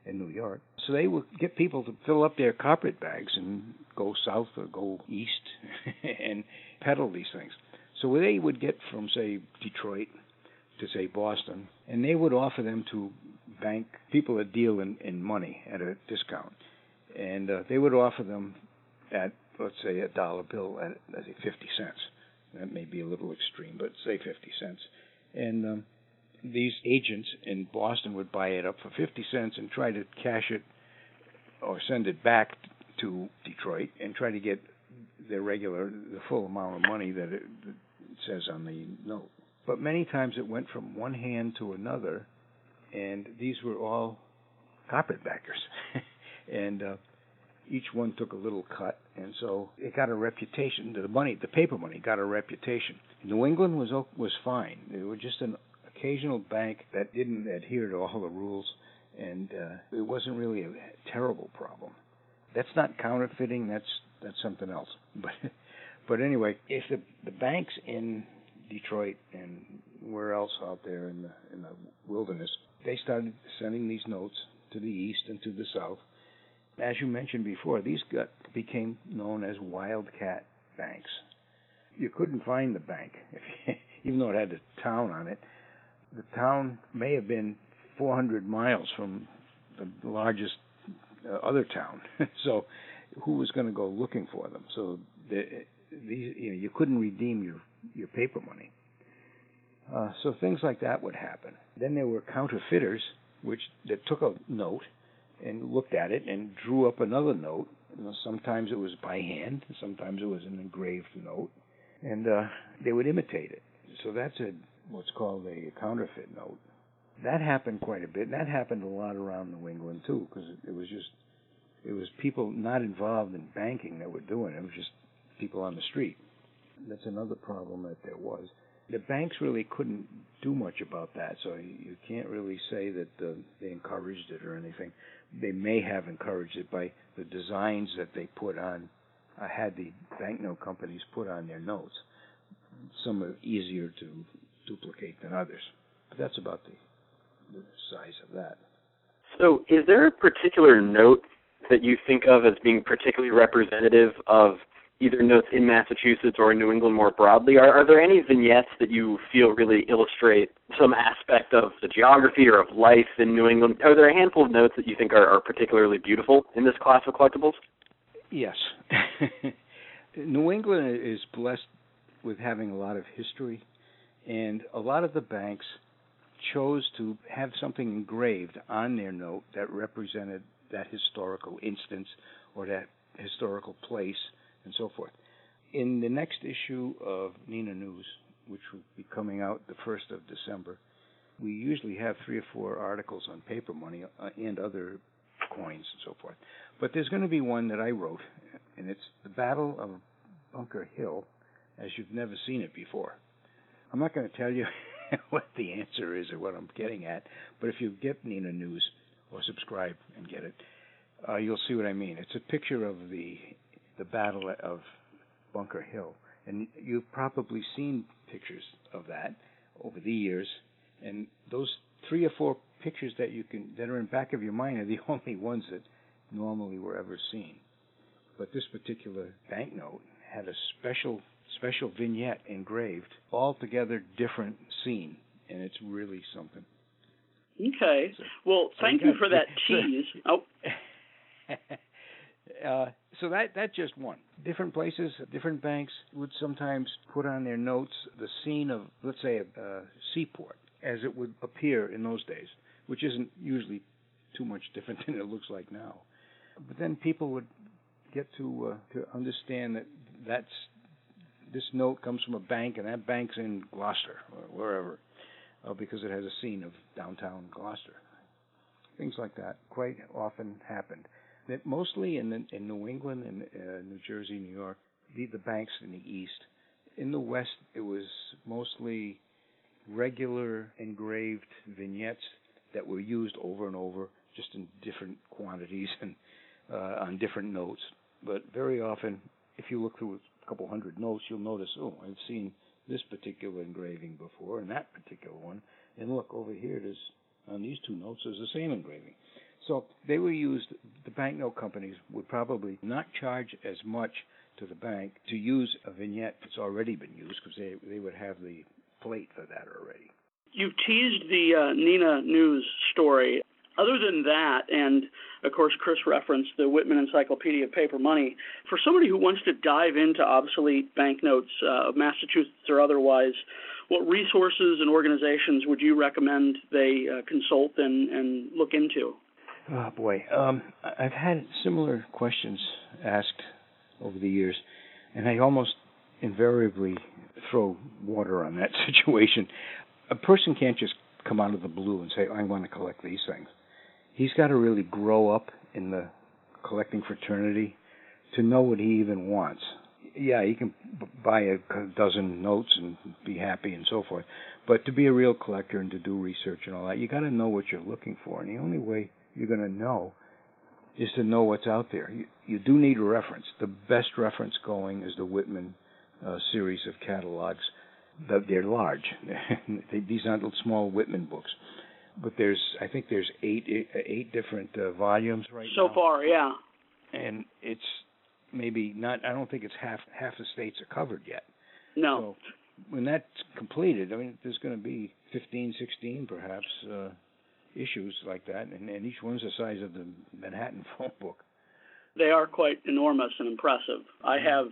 in New York. So they would get people to fill up their carpet bags and go south or go east and peddle these things. So they would get from, say, Detroit to, say, Boston, and they would offer them to bank people that deal in, in money at a discount. And uh, they would offer them at, let's say, a dollar bill at, let's say, 50 cents. That may be a little extreme, but say 50 cents. And um, these agents in Boston would buy it up for 50 cents and try to cash it or send it back to Detroit and try to get the regular, the full amount of money that it, that it says on the note. But many times it went from one hand to another, and these were all carpetbaggers, and uh, each one took a little cut, and so it got a reputation. The money, the paper money, got a reputation. New England was was fine. It was just an occasional bank that didn't adhere to all the rules, and uh, it wasn't really a terrible problem. That's not counterfeiting. That's that's something else. But but anyway, if the the banks in Detroit and where else out there in the in the wilderness, they started sending these notes to the east and to the south. As you mentioned before, these got became known as wildcat banks. You couldn't find the bank, if, even though it had a town on it the town may have been 400 miles from the largest uh, other town. so, who was going to go looking for them? So, the, these, you know, you couldn't redeem your your paper money. Uh, so things like that would happen. Then there were counterfeiters, which that took a note and looked at it and drew up another note. You know, sometimes it was by hand, sometimes it was an engraved note, and uh, they would imitate it. So that's a what's called a counterfeit note. That happened quite a bit. And that happened a lot around New England too, because it, was just it was people not involved in banking that were doing it. It was just people on the street. That's another problem that there was. The banks really couldn't do much about that, so you can't really say that uh, they encouraged it or anything. They may have encouraged it by the designs that they put on, uh, had the banknote companies put on their notes. Some are easier to duplicate than others. But that's about the, the size of that. So, is there a particular note that you think of as being particularly representative of either notes in Massachusetts or in New England more broadly? Are, are there any vignettes that you feel really illustrate some aspect of the geography or of life in New England? Are there a handful of notes that you think are, are particularly beautiful in this class of collectibles? Yes. New England is blessed with having a lot of history and a lot of the banks chose to have something engraved on their note that represented that historical instance or that historical place and so forth. In the next issue of NENA News, which will be coming out the 1st of December, we usually have three or four articles on paper money uh, and other coins and so forth. But there's going to be one that I wrote, and it's the Battle of Bunker Hill as you've never seen it before. I'm not going to tell you what the answer is or what I'm getting at, but if you get NENA News or subscribe and get it, uh, you'll see what I mean. It's a picture of the the Battle of Bunker Hill, and you've probably seen pictures of that over the years. And those three or four pictures that you can that are in back of your mind are the only ones that normally were ever seen. But this particular banknote had a special special vignette engraved, altogether different scene, and it's really something. Okay. So- Well, thank we you got- for that so- tease. Oh, uh, so that that's just one. Different places, different banks would sometimes put on their notes the scene of, let's say, a, a seaport as it would appear in those days, which isn't usually too much different than it looks like now. But then people would get to uh, to understand that that's this note comes from a bank, and that bank's in Gloucester or wherever, uh, because it has a scene of downtown Gloucester. Things like that quite often happened. That mostly in in New England and uh, New Jersey, New York, the, the banks in the east. In the west, it was mostly regular engraved vignettes that were used over and over, just in different quantities and uh, on different notes. But very often, if you look through couple hundred notes, you'll notice, oh, I've seen this particular engraving before and that particular one. And look over here, there's on these two notes, there's the same engraving. So they were used. The banknote companies would probably not charge as much to the bank to use a vignette that's already been used because they they would have the plate for that already. you've teased the uh, NENA News story. Other than that, and of course, Chris referenced the Whitman Encyclopedia of Paper Money. For somebody who wants to dive into obsolete banknotes uh, of Massachusetts or otherwise, what resources and organizations would you recommend they uh, consult and, and look into? Oh boy, um, I've had similar questions asked over the years, and I almost invariably throw water on that situation. A person can't just come out of the blue and say, "I want to collect these things." He's got to really grow up in the collecting fraternity to know what he even wants. Yeah, he can buy a dozen notes and be happy and so forth, but to be a real collector and to do research and all that, you got to know what you're looking for, and the only way you're going to know is to know what's out there. You, you do need a reference. The best reference going is the Whitman uh, series of catalogs. They're large. these aren't small Whitman books, but there's I think there's eight eight different uh, volumes right So now, far, yeah. and it's maybe not. I don't think it's half half the states are covered yet. No. So when that's completed, I mean, there's going to be 15, 16 perhaps uh, issues like that, and, and each one's the size of the Manhattan phone book. They are quite enormous and impressive. I have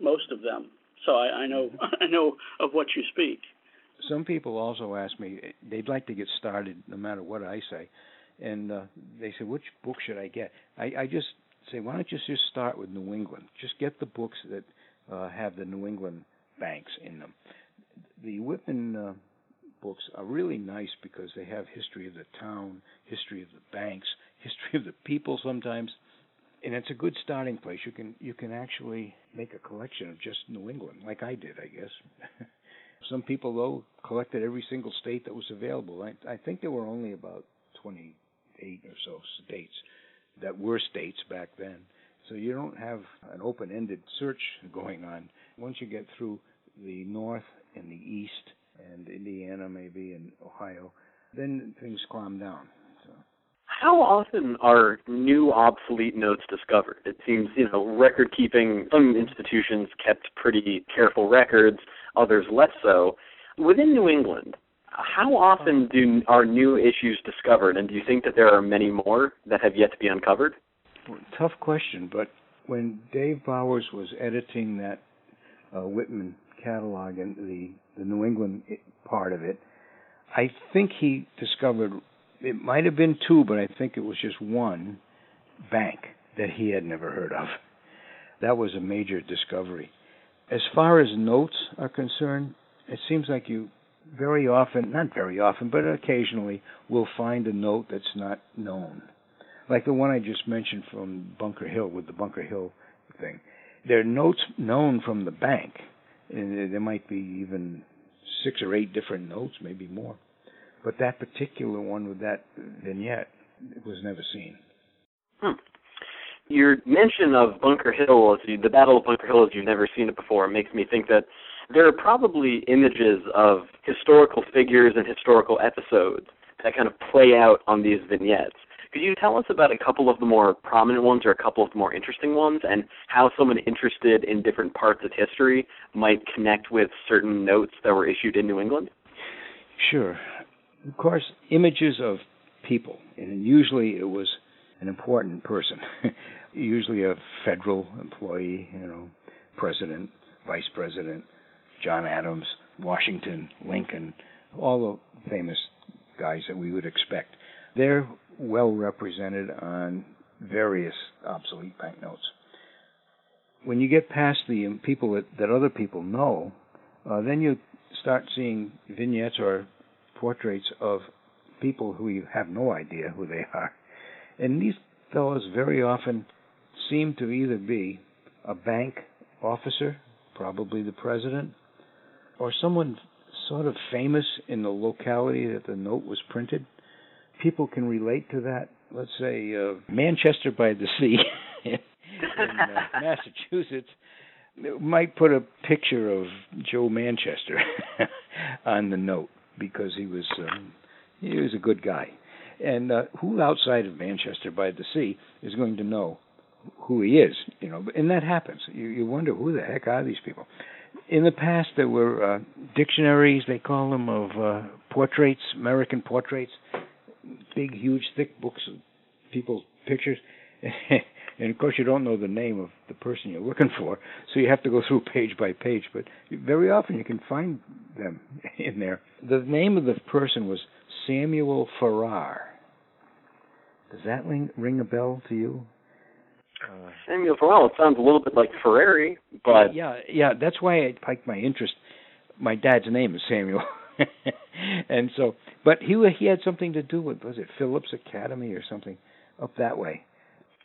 most of them, so I, I know I know of what you speak. Some people also ask me they'd like to get started no matter what I say, and uh, they say which book should I get? I, I just say why don't you just start with New England? Just get the books that uh, have the New England banks in them. The Whitman uh, books are really nice because they have history of the town, history of the banks, history of the people sometimes, and it's a good starting place. You can you can actually make a collection of just New England, like I did, I guess. Some people though collected every single state that was available. I, I think there were only about 28 or so states that were states back then. So you don't have an open-ended search going on. Once you get through the north and the east and Indiana maybe and Ohio, then things calm down. So How often are new obsolete notes discovered? It seems, you know, record keeping, some institutions kept pretty careful records, others less so. Within New England, how often do are new issues discovered, and do you think that there are many more that have yet to be uncovered? tough question, but when Dave Bowers was editing that uh, Whitman catalog and the the New England part of it, I think he discovered it might have been two, but I think it was just one bank that he had never heard of. That was a major discovery. As far as notes are concerned, it seems like you very often, not very often, but occasionally, will find a note that's not known like the one I just mentioned from Bunker Hill with the Bunker Hill thing. There are notes known from the bank, and there might be even six or eight different notes, maybe more. But that particular one with that vignette was never seen. Hmm. Your mention of Bunker Hill, the Battle of Bunker Hill, as you've never seen it before, makes me think that there are probably images of historical figures and historical episodes that kind of play out on these vignettes. Could you tell us about a couple of the more prominent ones or a couple of the more interesting ones and how someone interested in different parts of history might connect with certain notes that were issued in New England? Sure. Of course, images of people, and usually it was an important person, usually a federal employee, you know, president, vice president, John Adams, Washington, Lincoln, all the famous guys that we would expect. They're well represented on various obsolete banknotes. When you get past the people that, that other people know, uh, then you start seeing vignettes or portraits of people who you have no idea who they are. And these fellows very often seem to either be a bank officer, probably the president, or someone sort of famous in the locality that the note was printed. People can relate to that. Let's say uh, Manchester by the Sea in uh, Massachusetts might put a picture of Joe Manchester on the note because he was um, he was a good guy. And uh, who outside of Manchester by the Sea is going to know who he is? You know, and that happens. You, you wonder who the heck are these people. In the past, there were uh, dictionaries, they call them, of uh, portraits, American portraits, big, huge, thick books of people's pictures. and of course, you don't know the name of the person you're looking for, so you have to go through page by page. But very often, you can find them in there. The name of the person was Samuel Farrar. Does that ring, ring a bell to you? Uh, Samuel Farrar. It sounds a little bit like Ferreri, but yeah, yeah. That's why I piqued my interest. My dad's name is Samuel, and so, but he he had something to do with was it Phillips Academy or something up that way.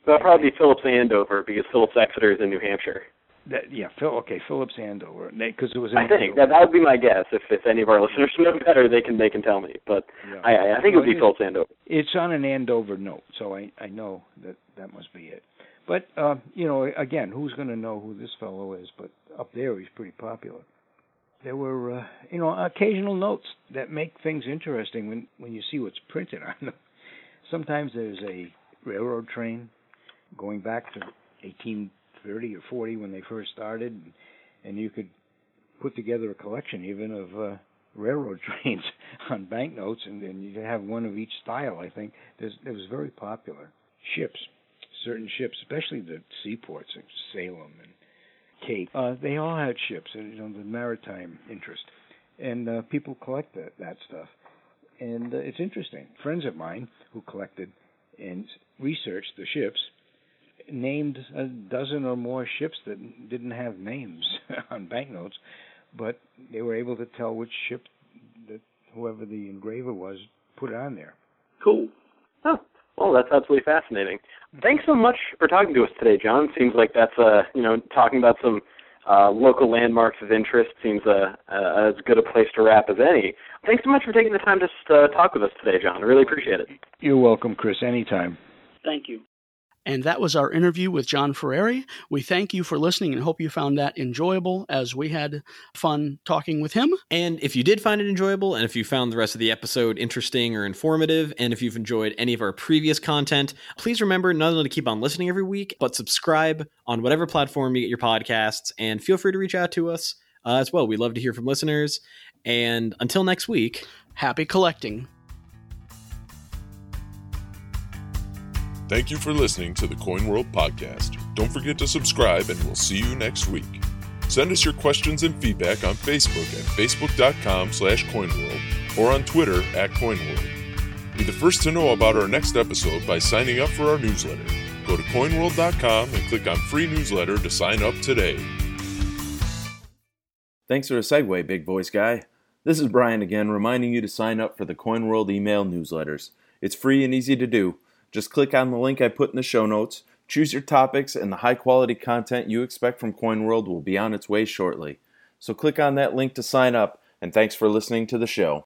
That'll probably be Phillips Andover because Phillips Exeter is in New Hampshire. That, yeah, Phil. Okay, Phillips Andover, because it was. I think that that would be my guess. If if any of our listeners know better, they can they can tell me. But yeah. I I think it would be Phillips Andover. It's on an Andover note, so I I know that that must be it. But uh, you know, again, who's going to know who this fellow is? But up there, he's pretty popular. There were, uh, you know, occasional notes that make things interesting when when you see what's printed on them. Sometimes there's a railroad train going back to 1830 or 40 when they first started, and, and you could put together a collection even of uh, railroad trains on banknotes, and, and you have one of each style. I think There's, it was very popular. Ships certain ships, especially the seaports of Salem and Cape. Uh, they all had ships, you know, the maritime interest, and uh, people collect that, that stuff. And uh, it's interesting. Friends of mine who collected and researched the ships named a dozen or more ships that didn't have names on banknotes, but they were able to tell which ship that whoever the engraver was put on there. Cool. Oh, well, that's absolutely fascinating. Thanks so much for talking to us today, John. Seems like that's uh, you know, talking about some uh, local landmarks of interest seems uh, uh, as good a place to wrap as any. Thanks so much for taking the time to uh, talk with us today, John. I really appreciate it. You're welcome, Chris. Anytime. Thank you. And that was our interview with John Ferreri. We thank you for listening and hope you found that enjoyable as we had fun talking with him. And if you did find it enjoyable, and if you found the rest of the episode interesting or informative, and if you've enjoyed any of our previous content, please remember not only to keep on listening every week, but subscribe on whatever platform you get your podcasts, and feel free to reach out to us uh, as well. We love to hear from listeners. And until next week, happy collecting. Thank you for listening to the Coin World podcast. Don't forget to subscribe, and we'll see you next week. Send us your questions and feedback on Facebook at facebook.com slash coinworld or on Twitter at coinworld. Be the first to know about our next episode by signing up for our newsletter. Go to coinworld.com and click on free newsletter to sign up today. Thanks for the segue, big voice guy. This is Brian again, reminding you to sign up for the CoinWorld email newsletters. It's free and easy to do. Just click on the link I put in the show notes, choose your topics, and the high quality content you expect from CoinWorld will be on its way shortly. So click on that link to sign up, and thanks for listening to the show.